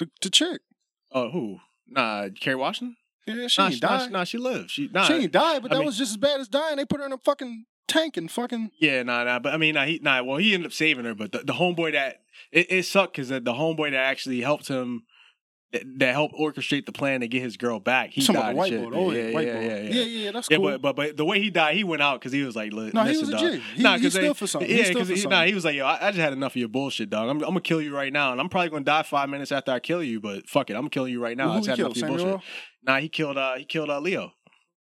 The, the chick. Oh, who? Nah, Kerry Washington. Yeah, she Nah, ain't she, nah, died. she, nah, she lived. She nah, she ain't died, but I that mean- was just as bad as dying. They put her in a fucking tank and fucking. Yeah, nah, nah. But I mean, nah, he, nah. Well, he ended up saving her, but the, the homeboy that it, it sucked because the, the homeboy that actually helped him, that, that helped orchestrate the plan to get his girl back, he Some died. white shit. Oh, yeah, yeah, yeah, yeah, yeah, Yeah, yeah. yeah, that's Yeah, cool. but, but but the way he died, he went out because he was like, li- no, he was a dog. G. He, Nah, he they- for something. Yeah, because he, nah, he was like, yo, I, I just had enough of your bullshit, dog. I'm, I'm gonna kill you right now, and I'm probably gonna die five minutes after I kill you. But fuck it, I'm gonna kill you right now. Well, I just had enough of your Samuel? bullshit. Nah, he killed. Uh, he killed uh, Leo.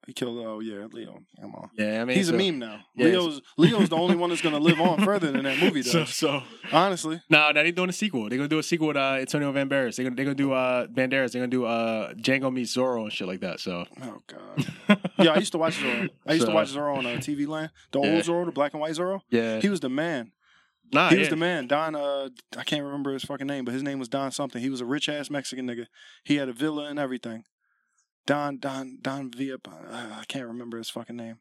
He killed. Oh yeah, Leo. Come on. Yeah, I mean, He's so, a meme now. yeah, Leo's Leo's the only one that's gonna live on further than that movie does. So, so Honestly, no, now they're doing a sequel. They're gonna do a sequel with uh, Antonio Banderas. They're gonna they're gonna do uh Banderas. They're gonna do uh Django meets Zorro and shit like that. So oh god. Yeah, I used to watch Zorro. I used So- to watch Zorro on uh, TV Land. The Yeah. old Zorro, the black and white Zorro. yeah, He was the man. nah, He yeah. was the man. Don. Uh, I can't remember his fucking name, but his name was Don something. He was a rich ass Mexican nigga. He had a villa and everything. Don. Don. Don Villa. Uh, I can't remember his fucking name.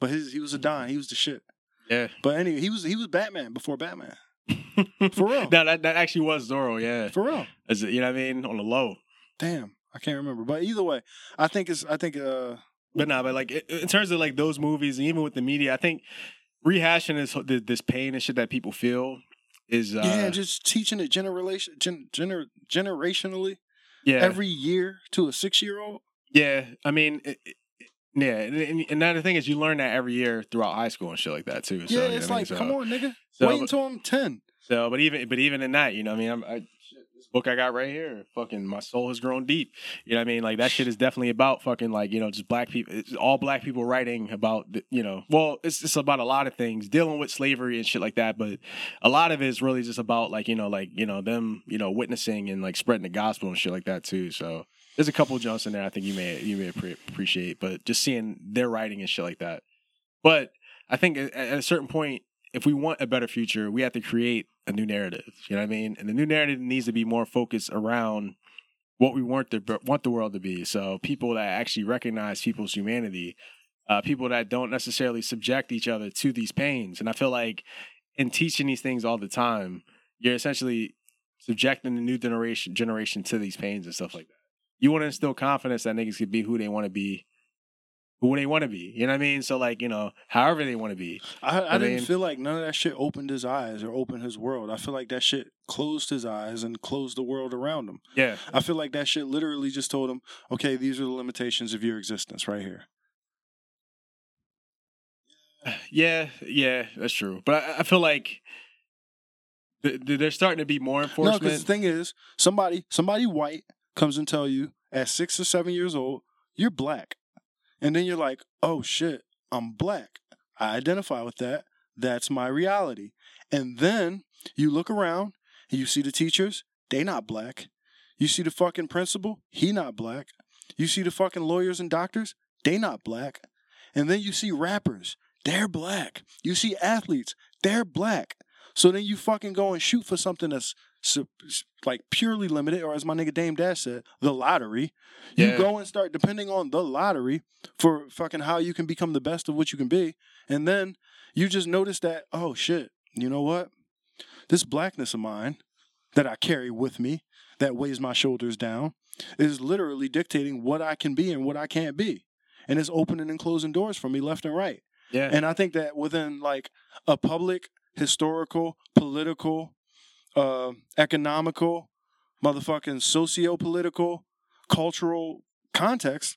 But his he was a Don. He was the shit. Yeah, But anyway, he was he was Batman before Batman. For real. no, that that actually was Zorro. Yeah, For real. Is it, you know what I mean? On the low. Damn. I can't remember. But either way, I think it's I think uh But nah, but like in terms of like those movies, and even with the media, I think rehashing this this pain and shit that people feel is uh, yeah, just teaching it generation gen, gener, generationally yeah, every year to a six year old. Yeah. I mean, it, it- yeah, and, and another thing is you learn that every year throughout high school and shit like that too. So, Yeah, you know it's what I mean? like, So- come on, nigga. so, Wait until I'm ten. So, but even but even in that, you know, what I mean, I'm, I, shit, this book I got right here, fucking, my soul has grown deep. You know, what I mean, like that shit is definitely about fucking, like you know, just black people, it's all black people writing about, the, you know, well, it's it's about a lot of things, dealing with slavery and shit like that. But a lot of it is really just about like you know, like you know, them, you know, witnessing and like spreading the gospel and shit like that too. So. There's a couple jumps in there I think you may you may appreciate, but just seeing their writing and shit like that. But I think at, a certain point, if we want a better future, we have to create a new narrative. You know what I mean? And the new narrative needs to be more focused around what we want the want the world to be. So people that actually recognize people's humanity, uh, people that don't necessarily subject each other to these pains. And I feel like in teaching these things all the time, you're essentially subjecting the new generation generation to these pains and stuff like that. You want to instill confidence that niggas can be who they want to be, who they want to be. You know what I mean? So like you know, however they want to be. I, I, I didn't mean- feel like none of that shit opened his eyes or opened his world. I feel like that shit closed his eyes and closed the world around him. Yeah. I feel like that shit literally just told him, okay, these are the limitations of your existence right here. Yeah, yeah, that's true. But I, I feel like th- th- there's starting to be more enforcement. No, because the thing is, somebody somebody white comes and tell you at six or seven years old, you're black. And then you're like, oh shit, I'm black. I identify with that. That's my reality. And then you look around and you see the teachers, they not black. You see the fucking principal, he not black. You see the fucking lawyers and doctors, they not black. And then you see rappers, they're black. You see athletes, they're black. So then you fucking go and shoot for something that's like purely limited, or as my nigga Dame Dash said, the lottery. You Yeah. go and start depending on the lottery for fucking how you can become the best of what you can be. And then you just notice that, oh shit, you know what? This blackness of mine that I carry with me, that weighs my shoulders down, is literally dictating what I can be and what I can't be. And it's opening and closing doors for me left and right. yeah, And I think that within like a public, historical, political, uh, economical, motherfucking socio-political, cultural context,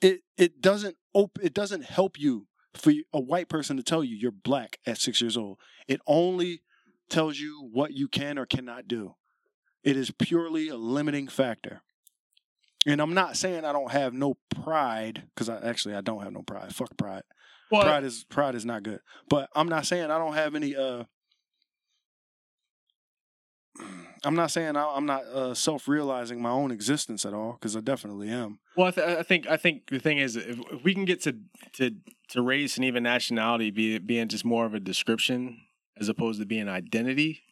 it it doesn't op- it doesn't help you for a white person to tell you you're black at six years old. It only tells you what you can or cannot do. It is purely a limiting factor. And I'm not saying I don't have no pride because I actually I don't have no pride. Fuck pride. Well, pride is pride is not good. But I'm not saying I don't have any. uh I'm not saying I, I'm not uh, self-realizing my own existence at all because I definitely am. Well, I, th- I think I think the thing is, if, if we can get to to to race and even nationality be, being just more of a description as opposed to being identity.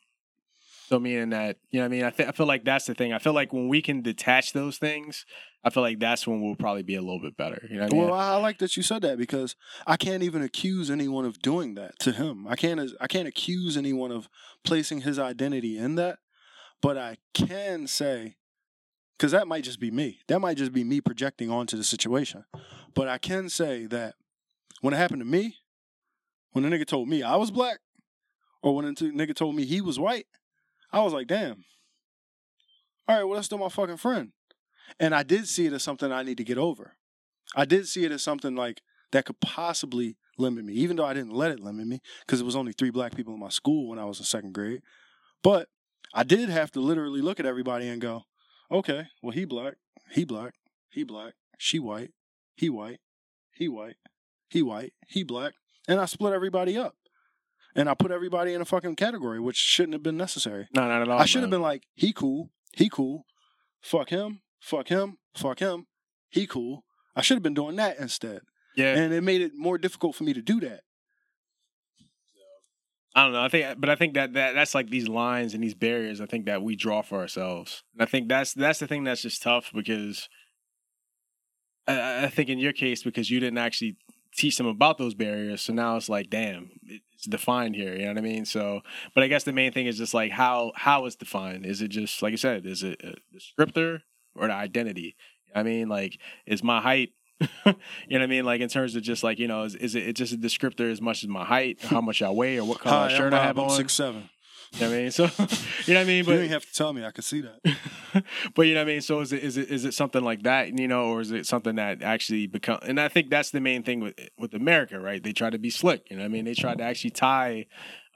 So meaning that you know, what I mean, I th- I feel like that's the thing. I feel like when we can detach those things, I feel like that's when we'll probably be a little bit better. You know, what I mean? Well, I I like that you said that because I can't even accuse anyone of doing that to him. I can't. I can't accuse anyone of placing his identity in that, but I can say, because that might just be me. That might just be me projecting onto the situation. But I can say that when it happened to me, when the nigga told me I was black, or when the nigga told me he was white, I was like, damn. All right, well, that's still my fucking friend. And I did see it as something I need to get over. I did see it as something like that could possibly limit me, even though I didn't let it limit me because it was only three black people in my school when I was in second grade. But I did have to literally look at everybody and go, okay, well, he black, he black, he black, she white, he white, he white, he white, he black. And I split everybody up. And I put everybody in a fucking category, which shouldn't have been necessary. no, not at all. I should have been like, he cool, he cool, fuck him, fuck him, fuck him, he cool. I should have been doing that instead. Yeah, And it made it more difficult for me to do that. I don't know. I think, uh, but I think that, that that's like these lines and these barriers. I think that we draw for ourselves. And I think that's that's the thing that's just tough because I, I think in your case because you didn't actually teach them about those barriers, so now it's like, damn, it's defined here. You know what I mean? So, but I guess the main thing is just like how how it's defined. Is it just like you said? Is it a descriptor or the identity? I mean, like, is my height you know what I mean? Like in terms of just like you know, is, is it it's just a descriptor as much as my height, how much I weigh, or what color Hi, shirt I'm I have I'm on? six seven. You know what I mean? So you know what I mean? But you didn't have to tell me. I could see that. but you know what I mean? So is it is it is it something like that? You know, or is it something that actually become? And I think that's the main thing with with America, right? They try to be slick. You know what I mean? They try to actually tie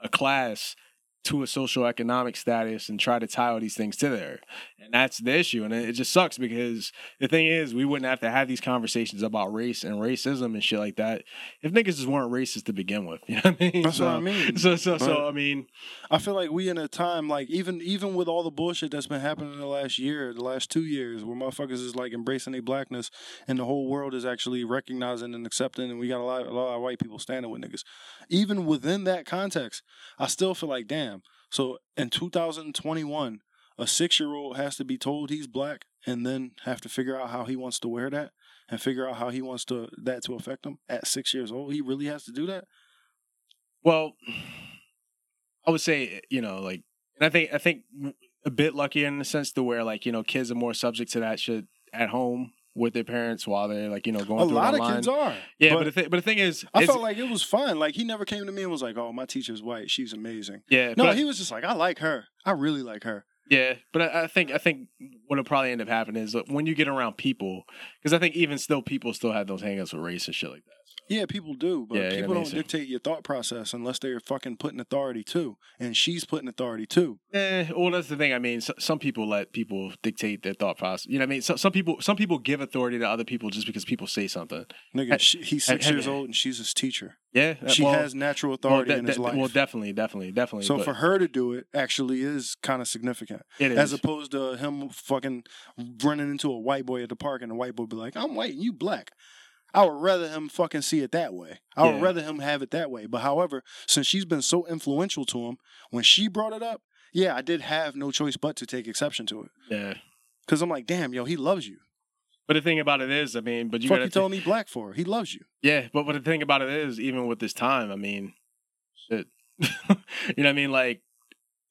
a class to a social economic status and try to tie all these things to there. And that's the issue. And it just sucks because the thing is, we wouldn't have to have these conversations about race and racism and shit like that if niggas just weren't racist to begin with. You know what I mean? That's so, what I mean. So, so, so, But- I mean, I feel like we in a time like even even with all the bullshit that's been happening in the last year, the last two years, where motherfuckers is like embracing their blackness, and the whole world is actually recognizing and accepting, and we got a lot, a lot of white people standing with niggas. Even within that context, I still feel like damn. So in 2021, a six year old has to be told he's black, and then have to figure out how he wants to wear that, and figure out how he wants to that to affect him at six years old. He really has to do that. Well, I would say you know like, and I think I think a bit lucky in the sense to where like you know kids are more subject to that shit at home with their parents while they're like you know going through A through lot of online. kids are. Yeah, but- but, the thing, but the thing is, I felt like it was fun. Like he never came to me and was like, "Oh, my teacher's white. She's amazing." yeah, No, but, he was just like, "I like her. I really like her." yeah, but I, I think I think what'll probably end up happening is when you get around people, because I think even still people still have those hangups with race and shit like that. Yeah, people do, but Yeah, people what I mean? don't dictate your thought process unless they're fucking putting authority too, and she's putting authority too. Eh, well, that's the thing. I mean, so, some people let people dictate their thought process. You know what I mean? So, some people, some people give authority to other people just because people say something. Nigga, she, he's six years old and she's his teacher. Yeah, uh, She well, has natural well, authority de- in his de- life. well, definitely, definitely, definitely. so but for her to do it actually is kind of significant, it is. as opposed to him fucking running into a white boy at the park and the white boy be like, "I'm white and you black." I would rather him fucking see it that way. I would Yeah. rather him have it that way. But however, since she's been so influential to him, when she brought it up, yeah, I did have no choice but to take exception to it. yeah. Cause I'm like, damn, yo, he loves you. But the thing about it is, I mean, but you Fuck you thi- telling me black for? He loves you. Yeah, but but the thing about it is, even with this time, I mean, shit. you know what I mean? Like,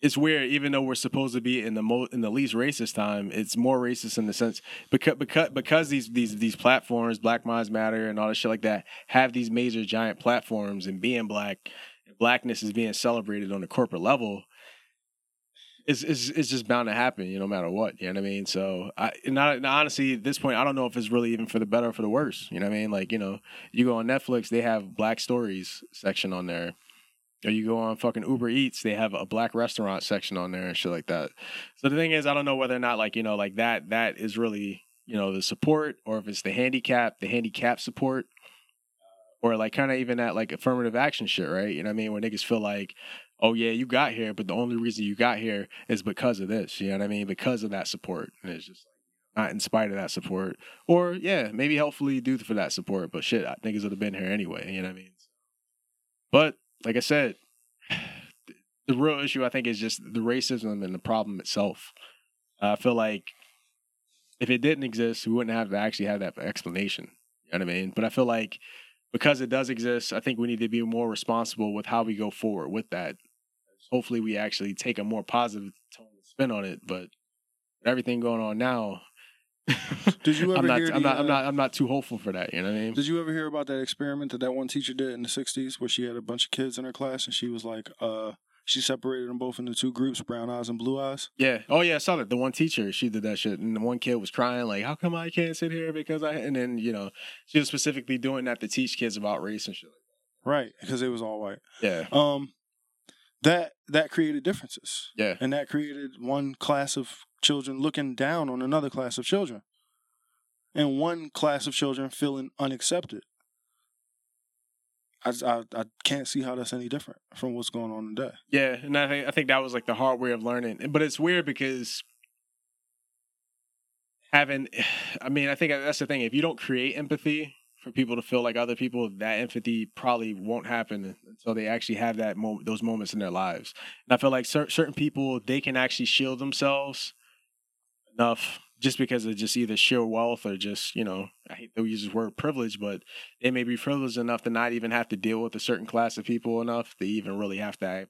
it's weird. Even though we're supposed to be in the mo- in the least racist time, it's more racist in the sense because because because these these these platforms, Black Minds Matter, and all this shit like that, have these major giant platforms, and being black, blackness is being celebrated on a corporate level. It's, it's, it's just bound to happen, you know, no matter what. You know what I mean? So, I not honestly, at this point, I don't know if it's really even for the better or for the worse. You know what I mean? Like, you know, you go on Netflix, they have Black Stories section on there. Or you go on fucking Uber Eats, they have a black restaurant section on there and shit like that. So the thing is, I don't know whether or not like, you know, like that that is really you know the support, or if it's the handicap, the handicap support, uh, or like kind of even that like affirmative action shit, right? You know what I mean? Where niggas feel like, oh yeah, you got here, but the only reason you got here is because of this. You know what I mean? Because of that support, and it's just not in spite of that support, or yeah, maybe helpfully due for that support, but shit, niggas would have been here anyway. You know what I mean? But like I said, the real issue I think is just the racism and the problem itself. I feel like if it didn't exist, we wouldn't have to actually have that explanation. You know what I mean? But I feel like because it does exist, I think we need to be more responsible with how we go forward with that. Hopefully, we actually take a more positive tone spin on it. But everything going on now, Did you ever I'm not, hear? I'm not, I'm uh, not, I'm not too hopeful for that. You know what I mean? Did you ever hear about that experiment that that one teacher did in the '60s, where she had a bunch of kids in her class and she was like, uh, she separated them both into two groups, brown eyes and blue eyes. Yeah. Oh yeah, I saw that. The one teacher, she did that shit, and the one kid was crying like, "How come I can't sit here because I?" And then you know, she was specifically doing that to teach kids about race and shit. Right, because it was all white. Yeah. Um, that that created differences. Yeah. and that created one class of children looking down on another class of children and one class of children feeling unaccepted I, I, I can't see how that's any different from what's going on today Yeah, and I think I think that was like the hard way of learning. But it's weird because having, I mean, I think that's the thing. If you don't create empathy for people to feel like other people, that empathy probably won't happen until they actually have that moment, those moments in their lives. And I feel like cer- certain people they can actually shield themselves enough just because of just either sheer wealth or just you know I hate to use this word privilege, but they may be privileged enough to not even have to deal with a certain class of people enough to even really have to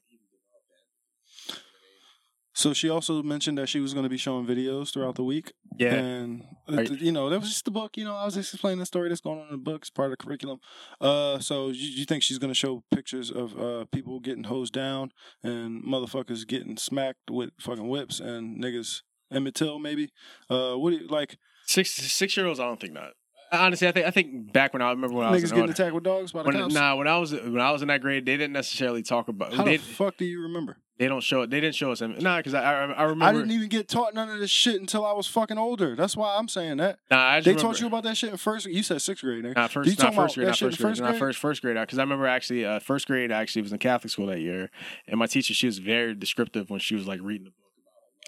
so she also mentioned that she was going to be showing videos throughout the week. Yeah. And uh, you know that was just the book you know i was just explaining the story that's going on in the book it's part of the curriculum. Uh so you, you think she's going to show pictures of uh people getting hosed down and motherfuckers getting smacked with fucking whips and niggas emmett till maybe uh what do you like Six six year olds, I don't think not. Honestly, I think I think back when I remember when I was niggas in getting order- attacked with dogs by the when, cops nah, when I was when I was in that grade, they didn't necessarily talk about. how They, the fuck do you remember they don't show it. They didn't show us. Nah, because I, I I remember. i didn't even get taught none of this shit until i was fucking older that's why i'm saying that Nah, I just they remember, taught you about that shit in first you said sixth grade nigga. Not You first, not talking first grade, not first grade, first not grade? first first grade. Because I remember actually, uh, first grade actually was in Catholic school that year, and my teacher she was very descriptive when she was like reading the book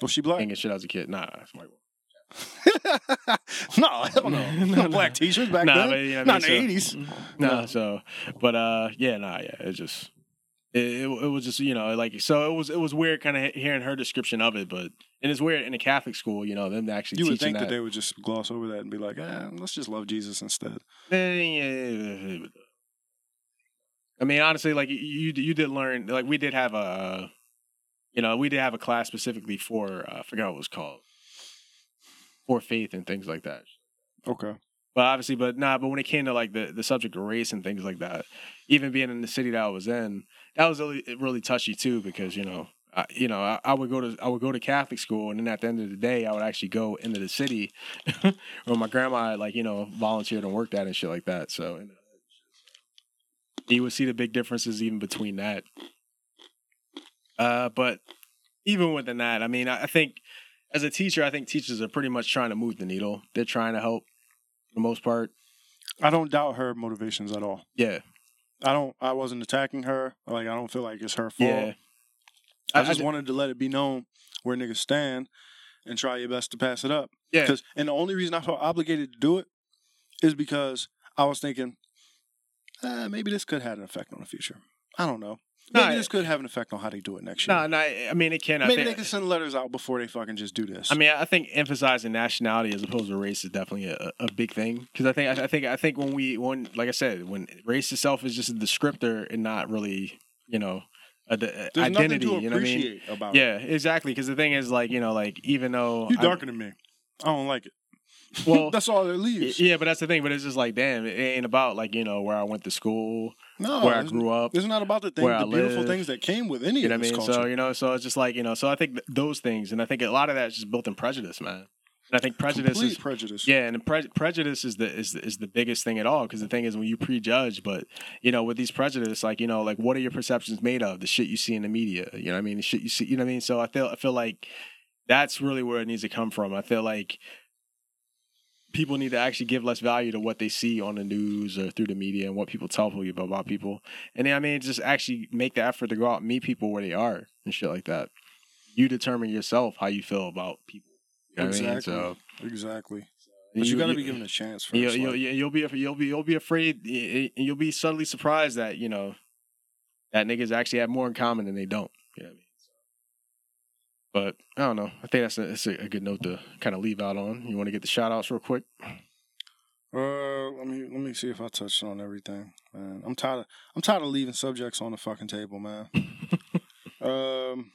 was she black and shit as a kid. Nah, it's white. no, hell no. No, no no. black t-shirts back Nah, then. but, you know what I Not mean? in the So- eighties. No, No. so but uh yeah, nah, yeah, it just it, it it was just you know like so it was it was weird kind of hearing her description of it, but and it's weird in a Catholic school, you know, them actually You would think that. that. they would just gloss over that and be like, eh, let's just love Jesus instead. Eh, I mean, honestly, like you you did learn like we did have a you know we did have a class specifically for uh, I forgot what it was called for faith and things like that. Okay. But obviously, but nah. But when it came to like the, the subject of race and things like that, even being in the city that I was in, that was really really touchy too because you know. I, you know, I, I would go to I would go to Catholic school, and then at the end of the day, I would actually go into the city, where my grandma like you know volunteered and worked at and shit like that. So in the hood, you would see the big differences even between that. Uh, but even within that, I mean, I, I think as a teacher, I think teachers are pretty much trying to move the needle. They're trying to help for the most part. I don't doubt her motivations at all. Yeah, I don't. I wasn't attacking her. Like I don't feel like it's her fault. yeah. I I- just I- wanted to let it be known where niggas stand and try your best to pass it up. Yeah. Because and the only reason I felt obligated to do it is because I was thinking, eh, maybe this could have an effect on the future. I don't know. Maybe this could have an effect on how they do it next year. No, no. I mean, it can. I maybe think, they can send letters out before they fucking just do this. I mean, I think emphasizing nationality as opposed to race is definitely a, a big thing because I think I think I think when we when like I said when race itself is just a descriptor and not really you know a, a identity. You know what I mean? about it. Yeah, exactly. Because the thing is, like you know, like even though You I- darker than me. I don't like it. Well, that's all it leaves. yeah, but that's the thing. But it's just like, damn, it ain't about like you know where I went to school, no, where I grew up. it's not about the thing, the beautiful live. things that came with any You know of I this mean? culture. So you know, so it's just like you know, so I think th- those things, and I think a lot of that is just built in prejudice, man. And I think prejudice Complete is prejudice. yeah, and pre- prejudice is the is is the biggest thing at all because the thing is when you prejudge, but you know with these prejudice, like you know, like what are your perceptions made of? The shit you see in the media, you know, what I mean, the shit you see, you know, what I mean. So I feel I feel like that's really where it needs to come from. I feel like people need to actually give less value to what they see on the news or through the media and what people tell people about people. And then, I mean, just actually make the effort to go out and meet people where they are and shit like that. You determine yourself how you feel about people. You know what I mean? exactly. So exactly. But you, got to be given a chance first. You'll, you'll, like- you'll be you'll be you'll be afraid. You'll be subtly surprised that you know that niggas actually have more in common than they don't. You know what I mean? But I don't know. I think that's a, that's a, good note to kind of leave out on. You want to get the shout outs real quick? Uh, let me let me see if I touched on everything, man. I'm tired. Of, I'm tired of leaving subjects on the fucking table, man. um,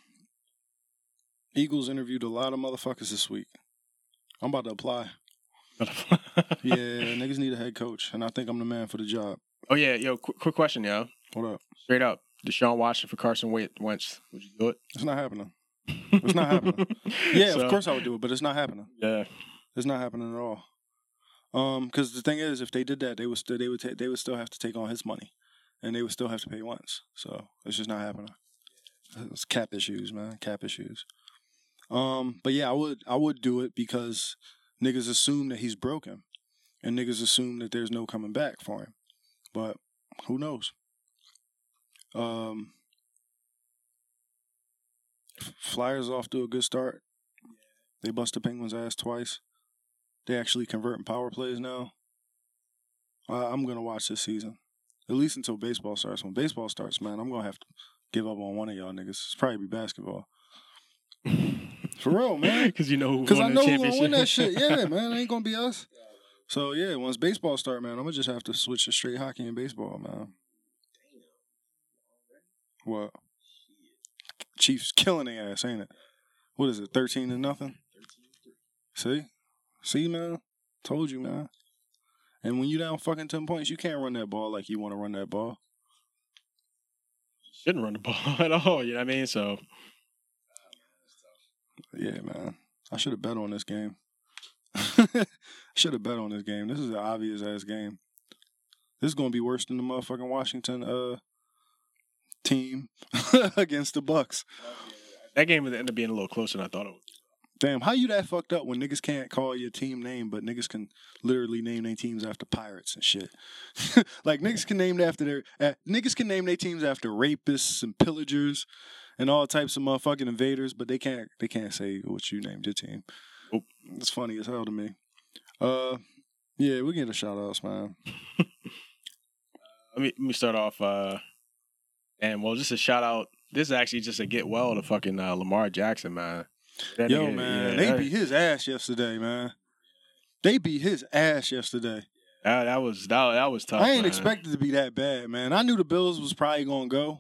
Eagles interviewed a lot of motherfuckers this week. I'm about to apply. Yeah, niggas need a head coach, and I think I'm the man for the job. oh yeah, yo, quick, quick question, yo. What up? Straight up, Deshaun Watson for Carson Wen- Wentz. Would you do it? It's not happening. It's not happening. Yeah, So, of course I would do it, but it's not happening. Yeah, It's not happening at all. Um, because the thing is, if they did that, they would still they would ta- they would still have to take on his money, and they would still have to pay once. So it's just not happening. It's cap issues, man. Cap issues. Um, but yeah, I would I would do it because niggas assume that he's broken, and niggas assume that there's no coming back for him. But who knows? Um, Flyers off to a good start. They bust the Penguins' ass twice. They actually converting power plays now. I I'm gonna watch this season, at least until baseball starts. When baseball starts, man, I'm gonna have to give up on one of y'all niggas. It's probably be basketball. For real, man. because you know who Because I know the who gonna win that shit. Yeah, man. It ain't gonna be us. So yeah, once baseball start, man, I'm gonna just have to switch to straight hockey and baseball, man. What? Chiefs killing their ass, ain't it? What is it? Thirteen to nothing. See, see, man. Told you, man. And when you down fucking ten points, you can't run that ball like you want to run that ball. Shouldn't run the ball at all. You know what I mean? So Yeah, man. I should have bet on this game. should have bet on this game. This is an obvious ass game. This is gonna be worse than the motherfucking Washington uh team against the Bucks. that game would end up being a little closer than I thought it would. Damn, how you that fucked up when niggas can't call your team name, but niggas can literally name their teams after pirates and shit. like niggas can name after their uh, niggas can name their teams after rapists and pillagers and all types of motherfucking invaders, but they can't they can't say what you named your team. Nope. It's funny as hell to me. Uh, yeah, we get a shout outs, man. Let me let me start off. uh And well, just a shout out. This is actually just a get well to fucking uh, Lamar Jackson, man. That Yo, nigga- man, yeah, they beat his ass yesterday, man. They beat his ass yesterday. that, that was that, that was tough. I ain't man. expected to be that bad, man. I knew the Bills was probably gonna go.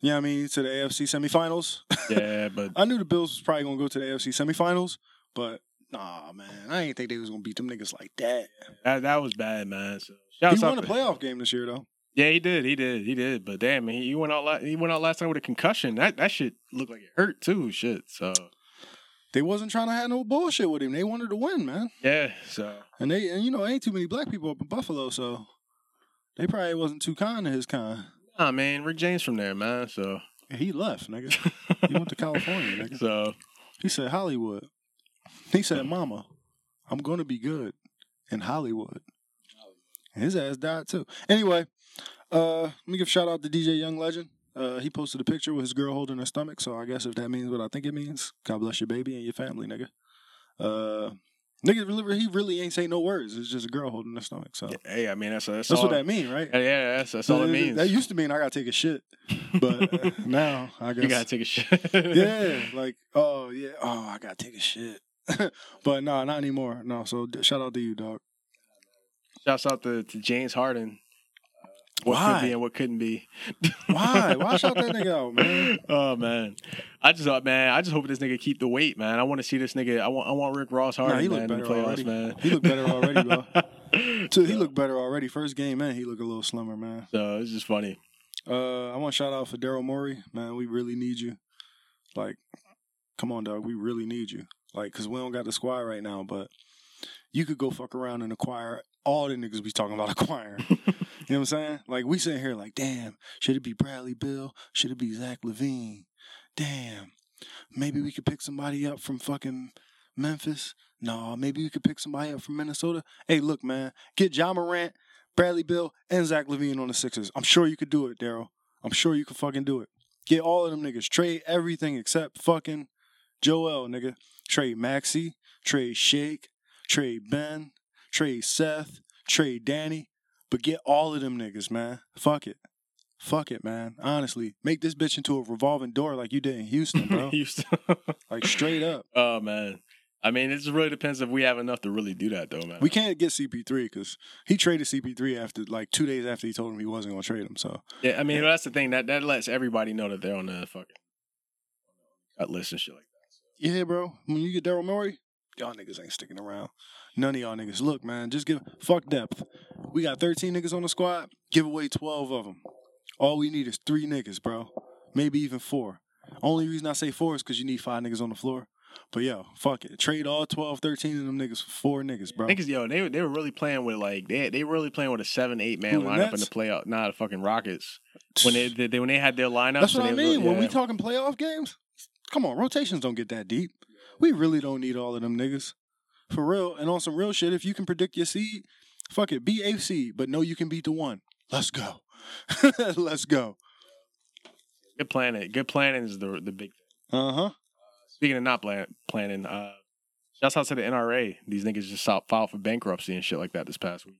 You know what I mean? To the AFC semifinals. Yeah, but I knew the Bills was probably gonna go to the AFC semifinals, but nah, man, I ain't think they was gonna beat them niggas like that. that that was bad, man. So He won a playoff game this year though. Yeah, he did. He did. He did. But damn, he, he went out. La- he went out last time with a concussion. That that shit looked like it hurt too. Shit. So They wasn't trying to have no bullshit with him. They wanted to win, man. yeah. So And they and you know, ain't too many black people up in Buffalo, so they probably wasn't too kind to his kind. nah, man. Rick James from there, man. So He left, nigga. He went to California, nigga. so He said Hollywood. He said, Mama, I'm gonna be good in Hollywood. And his ass died too. Anyway, uh, let me give a shout out to DJ Young Legend. Uh, he posted a picture with his girl holding her stomach, so I guess if that means what I think it means, God bless your baby and your family, nigga. Uh, nigga, really, he really ain't say no words. It's just a girl holding her stomach. So hey, I mean that's that's, that's all, what that mean, right? Yeah, that's, that's all it means. That used to mean I gotta take a shit, but uh, now I guess you gotta take a shit. yeah, like oh yeah, oh I gotta take a shit. but no, not anymore. No, so shout out to you, dog. Shouts out to, to James Harden. What Why? could be and what couldn't be. Why? Why shout that nigga out, man? Oh man, I just thought, man, I just hope this nigga keep the weight, man. I want to see this nigga. I want, I want Rick Ross Harden, Nah, he look man, in the better playoffs, already. man. He look better already, bro. So he looked better already. First game, man, he looked a little slimmer, man. So it's just funny. Uh, I want to shout out for Daryl Morey, man. We really need you. Like, come on, dog. We really need you. Like, cause we don't got the squad right now, but you could go fuck around and acquire all the niggas we talking about acquiring. you know what I'm saying? Like, we sitting here like, damn, should it be Bradley Beal? Should it be Zach LaVine? Damn, maybe we could pick somebody up from fucking Memphis. No, maybe we could pick somebody up from Minnesota. Hey, look, man, get Ja Morant, Bradley Beal, and Zach LaVine on the Sixers. I'm sure you could do it, Daryl. I'm sure you could fucking do it. Get all of them niggas. Trade everything except fucking Joel, nigga. Trade Maxey, trade Shake, trade Ben, trade Seth, trade Danny. But get all of them niggas, man. Fuck it. Fuck it, man. Honestly, make this bitch into a revolving door like you did in Houston, bro. Houston. like straight up. oh man. I mean, it just really depends if we have enough to really do that, though, man. We can't get CP3 because he traded CP3 after like two days after he told him he wasn't going to trade him. So Yeah, I mean that's the thing that that lets everybody know that they're on the fucking cut list and shit like that. yeah, bro. When you get Daryl Morey, y'all niggas ain't sticking around. None of y'all niggas. Look, man, just give fuck depth. We got 13 niggas on the squad. Give away 12 of them. All we need is three niggas, bro. Maybe even four. Only reason I say four is because you need five niggas on the floor. But yo, fuck it. Trade all 12, 13 of them niggas for four niggas, bro. Niggas, yo, they were- they were really playing with like they they were really playing with a seven eight man Who, the lineup in Nets? the playoff. Not the fucking Rockets when they, they when they had their lineups. That's what and I they was- mean. When we yeah. talking playoff games, come on, rotations don't get that deep. We really don't need all of them niggas. For real. And on some real shit, if you can predict your seed, fuck it, be a seed, but know you can beat the one. Let's go. Let's go. good planning, good planning is the the big. thing. Uh huh. Speaking of not plan, planning, uh, shouts out to the NRA. These niggas just filed filed for bankruptcy and shit like that this past week.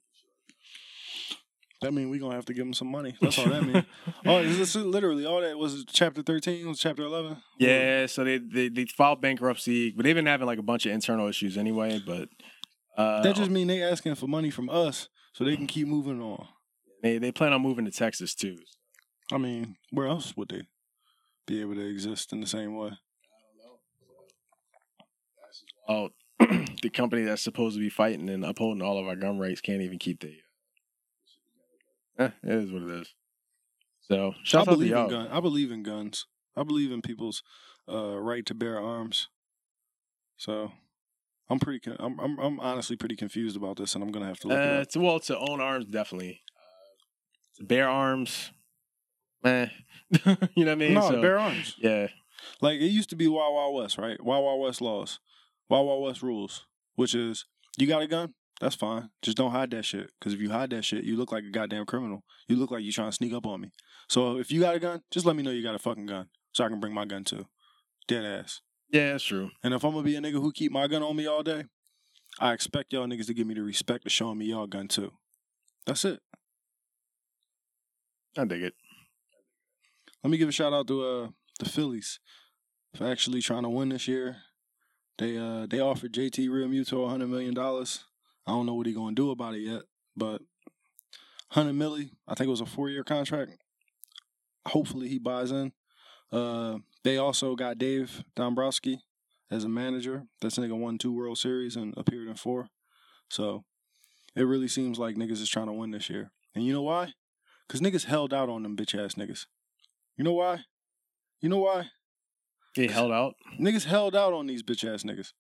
That mean we gonna have to give them some money. That's all that mean. oh, is this literally all that was chapter thirteen? Was chapter eleven? Yeah, so they, they they filed bankruptcy, but they've been having like a bunch of internal issues anyway. But uh, That just mean they asking for money from us so they can keep moving on. they they plan on moving to Texas too. I mean, where else would they be able to exist in the same way? Oh, the company that's supposed to be fighting and upholding all of our gun rights can't even keep the. Eh, it is what it is. So I shout out to believe in y'all. gun. I believe in guns. I believe in people's uh, right to bear arms. So I'm pretty. Con- I'm, I'm I'm honestly pretty confused about this, and I'm gonna have to look Uh, it up. to, well, to own arms, definitely. Uh, to bear arms, man. you know what I mean? No, So, bear arms. Yeah, Like it used to be Wild Wild West, right? Wild Wild West laws, Wild Wild West rules, which is you got a gun, that's fine. Just don't hide that shit. Because if you hide that shit, you look like a goddamn criminal. You look like you trying to sneak up on me. So if you got a gun, just let me know you got a fucking gun, so I can bring my gun too. Dead ass. yeah, that's true. And if I'm gonna be a nigga who keep my gun on me all day, I expect y'all niggas to give me the respect of showing me y'all gun too. That's it. I dig it. Let me give a shout out to uh the Phillies for actually trying to win this year. They uh they offered JT Realmuto hundred million dollars. I don't know what he gonna do about it yet, but hundred milli, I think it was a four year contract. Hopefully he buys in. Uh they also got Dave Dombrowski as a manager. That's nigga won two World Series and appeared in four. So it really seems like niggas is trying to win this year. And you know why? Cause niggas held out on them bitch ass niggas. You know why? You know why? They held out. Niggas held out on these bitch ass niggas.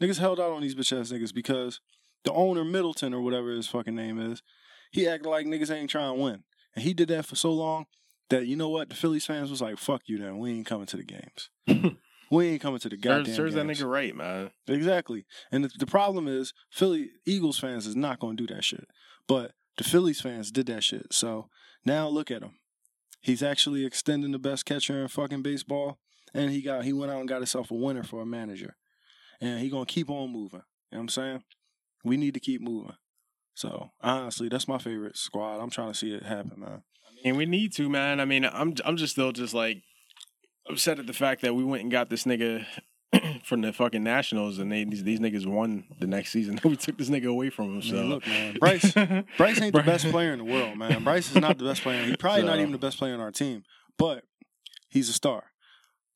Niggas held out on these bitch ass niggas because the owner Middleton or whatever his fucking name is, he acted like niggas ain't trying to win. And he did that for so long that you know what? The Phillies fans was like, fuck you then. We ain't coming to the games. we ain't coming to the goddamn Serves, serves that nigga right, man. Exactly. And the, the problem is Philly Eagles fans is not going to do that shit. But the Phillies fans did that shit. So now look at him. He's actually extending the best catcher in fucking baseball and he got he went out and got himself a winner for a manager. And he going to keep on moving. You know what I'm saying? We need to keep moving. So, honestly, that's my favorite squad. I'm trying to see it happen, man. And we need to, man. I mean, I'm I'm just still just like upset at the fact that we went and got this nigga from the fucking Nationals, and they these, these niggas won the next season. we took this nigga away from him. So mean, look, man. Bryce Bryce ain't the best player in the world, man. Bryce is not the best player. He's probably not even the best player on our team, but he's a star.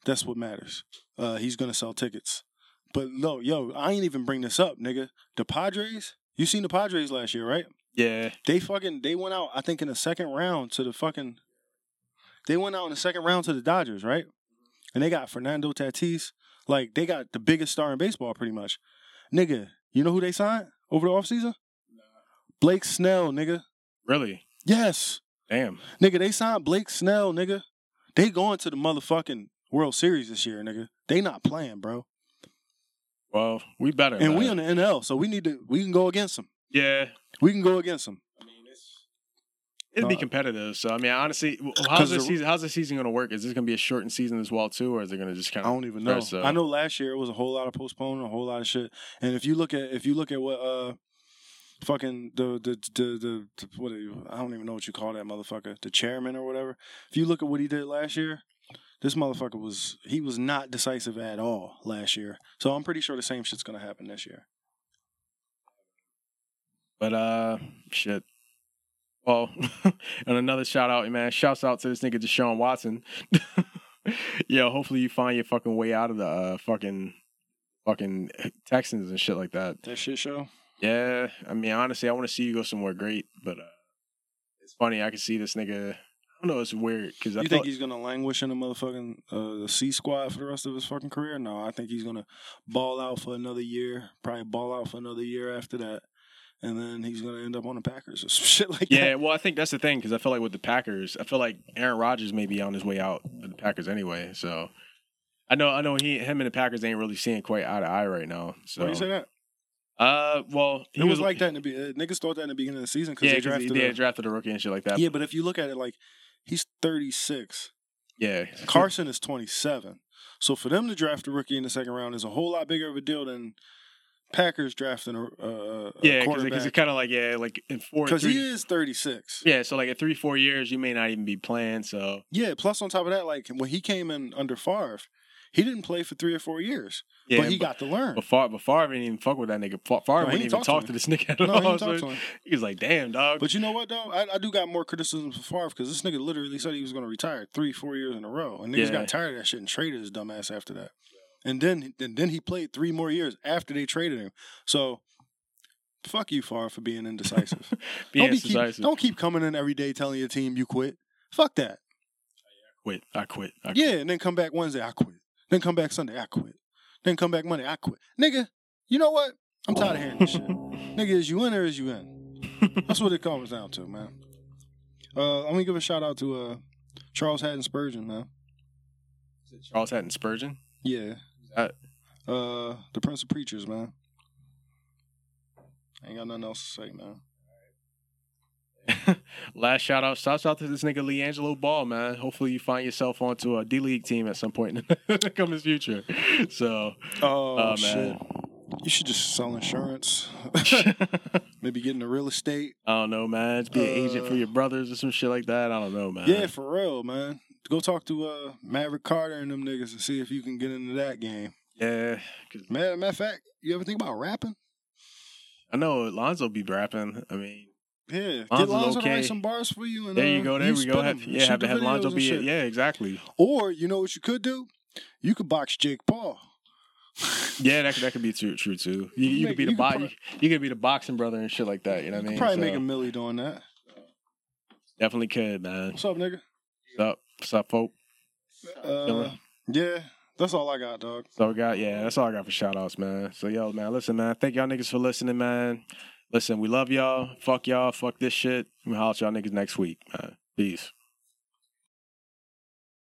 That's what matters. Uh, he's gonna sell tickets. But no, yo, I ain't even bring this up, nigga. The Padres, you seen the Padres last year, right? yeah, They fucking they went out, I think, in the second round to the fucking. They went out in the second round to the Dodgers, right? And they got Fernando Tatis. Like they got the biggest star in baseball, pretty much. Nigga, you know who they signed over the offseason? Blake Snell, nigga. really, Yes. damn. Nigga, they signed Blake Snell, nigga. They going to the motherfucking World Series this year, nigga. They not playing, bro. Well, we better. and we man. on the NL, so we need to. We can go against them. yeah. We can go against them. It'd be Uh, competitive. So I mean, honestly, how's 'Cause the the- season? How's the season going to work? Is this going to be a shortened season as well too, or is it going to just I kind of? I don't even know. so- I know last year it was a whole lot of postponing, a whole lot of shit. And if you look at if you look at what uh fucking the the the, the, the what are you, I don't even know what you call that motherfucker, the chairman or whatever. If you look at what he did last year, this motherfucker was he was not decisive at all last year. So I'm pretty sure the same shit's gonna happen this year. But uh, shit. Well, and another shout out, man. Shouts out to this nigga Deshaun Watson. Yo, hopefully you find your fucking way out of the uh, fucking fucking Texans and shit like that. That shit show. Yeah, I mean, honestly, I want to see you go somewhere great, but uh, it's funny. I can see this nigga. I don't know. It's weird because I You feel think he's gonna languish in the motherfucking uh, C squad for the rest of his fucking career? No, I think he's gonna ball out for another year. Probably ball out for another year after that, and then he's gonna end up on the Packers or some shit like Yeah, that. Yeah, well, I think that's the thing because I feel like with the Packers, I feel like Aaron Rodgers may be on his way out of the Packers anyway. So I know, I know he, him, and the Packers ain't really seeing quite eye to eye right now. So, Why do you say that? uh, well, he It was, like that in the be- uh, niggas thought that in the beginning of the season because yeah, they drafted. he, a- drafted a rookie and shit like that. yeah, but if you look at it, like he's thirty six. yeah. Carson is twenty seven. So for them to draft a rookie in the second round is a whole lot bigger of a deal than Packers drafting a, a, a yeah, because it's kind of like yeah, like in four, Because he is thirty six. yeah. So like in three, four years, you may not even be playing. So Yeah, plus on top of that, like when he came in under Favre, he didn't play for three or four years, yeah, but he got to learn. But Favre, but Favre didn't even fuck with that nigga. Fa- Favre No, he wouldn't even talk to to this nigga at No, all. ain't So talk to him. he was like, "Damn, dog." But you know what though? I, I do got more criticisms for Favre because this nigga literally said he was going to retire three, four years in a row, and niggas Yeah. got tired of that shit and traded his dumb ass after that. And then, and then he played three more years after they traded him. So, fuck you, Favre, for being indecisive. Being don't, be keep, don't keep coming in every day telling your team you quit. Fuck that. quit. I quit. I quit. Yeah, and then come back Wednesday, I quit. Then come back Sunday, I quit. Then come back Monday, I quit. Nigga, you know what? I'm tired of hearing this shit. Nigga, is you in or is you in? That's what it comes down to, man. Uh, let me give a shout out to uh, Charles Haddon Spurgeon, man. Charles Haddon Spurgeon. Yeah. that? Uh, the Prince of Preachers, man. Ain't got nothing else to say, man. Last shout out, shouts out to this nigga LiAngelo Ball, man. Hopefully you find yourself onto a D League team at some point in the coming future. So, Oh, oh shit. man, You should just sell insurance. Maybe get into real estate. I don't know, man. Just be an agent for Uh, your brothers or some shit like that. I don't know, man. Yeah, for real, man. Go talk to uh, Maverick Carter and them niggas and see if you can get into that game. yeah. Matter, matter of fact, you ever think about rapping? I know Lonzo be rapping. I mean, Yeah, get Lonzo's Lonzo to okay. write some bars for you. And, there you uh, go. There we spit go. Have, yeah, have Lonzo be. shit. Yeah, exactly. Or you know what you could do? You could box Jake Paul. Yeah, that could, that could be true, true too. You, you make- could be the you could bo- pro- you, you could be the boxing brother and shit like that. You know what I mean? Probably So, make a millie doing that. definitely could, man. What's up, nigga? What's up? What's up, folk? Uh, yeah, that's all I got, dog. So we got yeah, that's all I got for shout outs, man. So yo, man, listen, man, thank y'all niggas for listening, man. Listen, we love y'all. Fuck y'all. Fuck this shit. We holler at y'all niggas next week, man. Peace.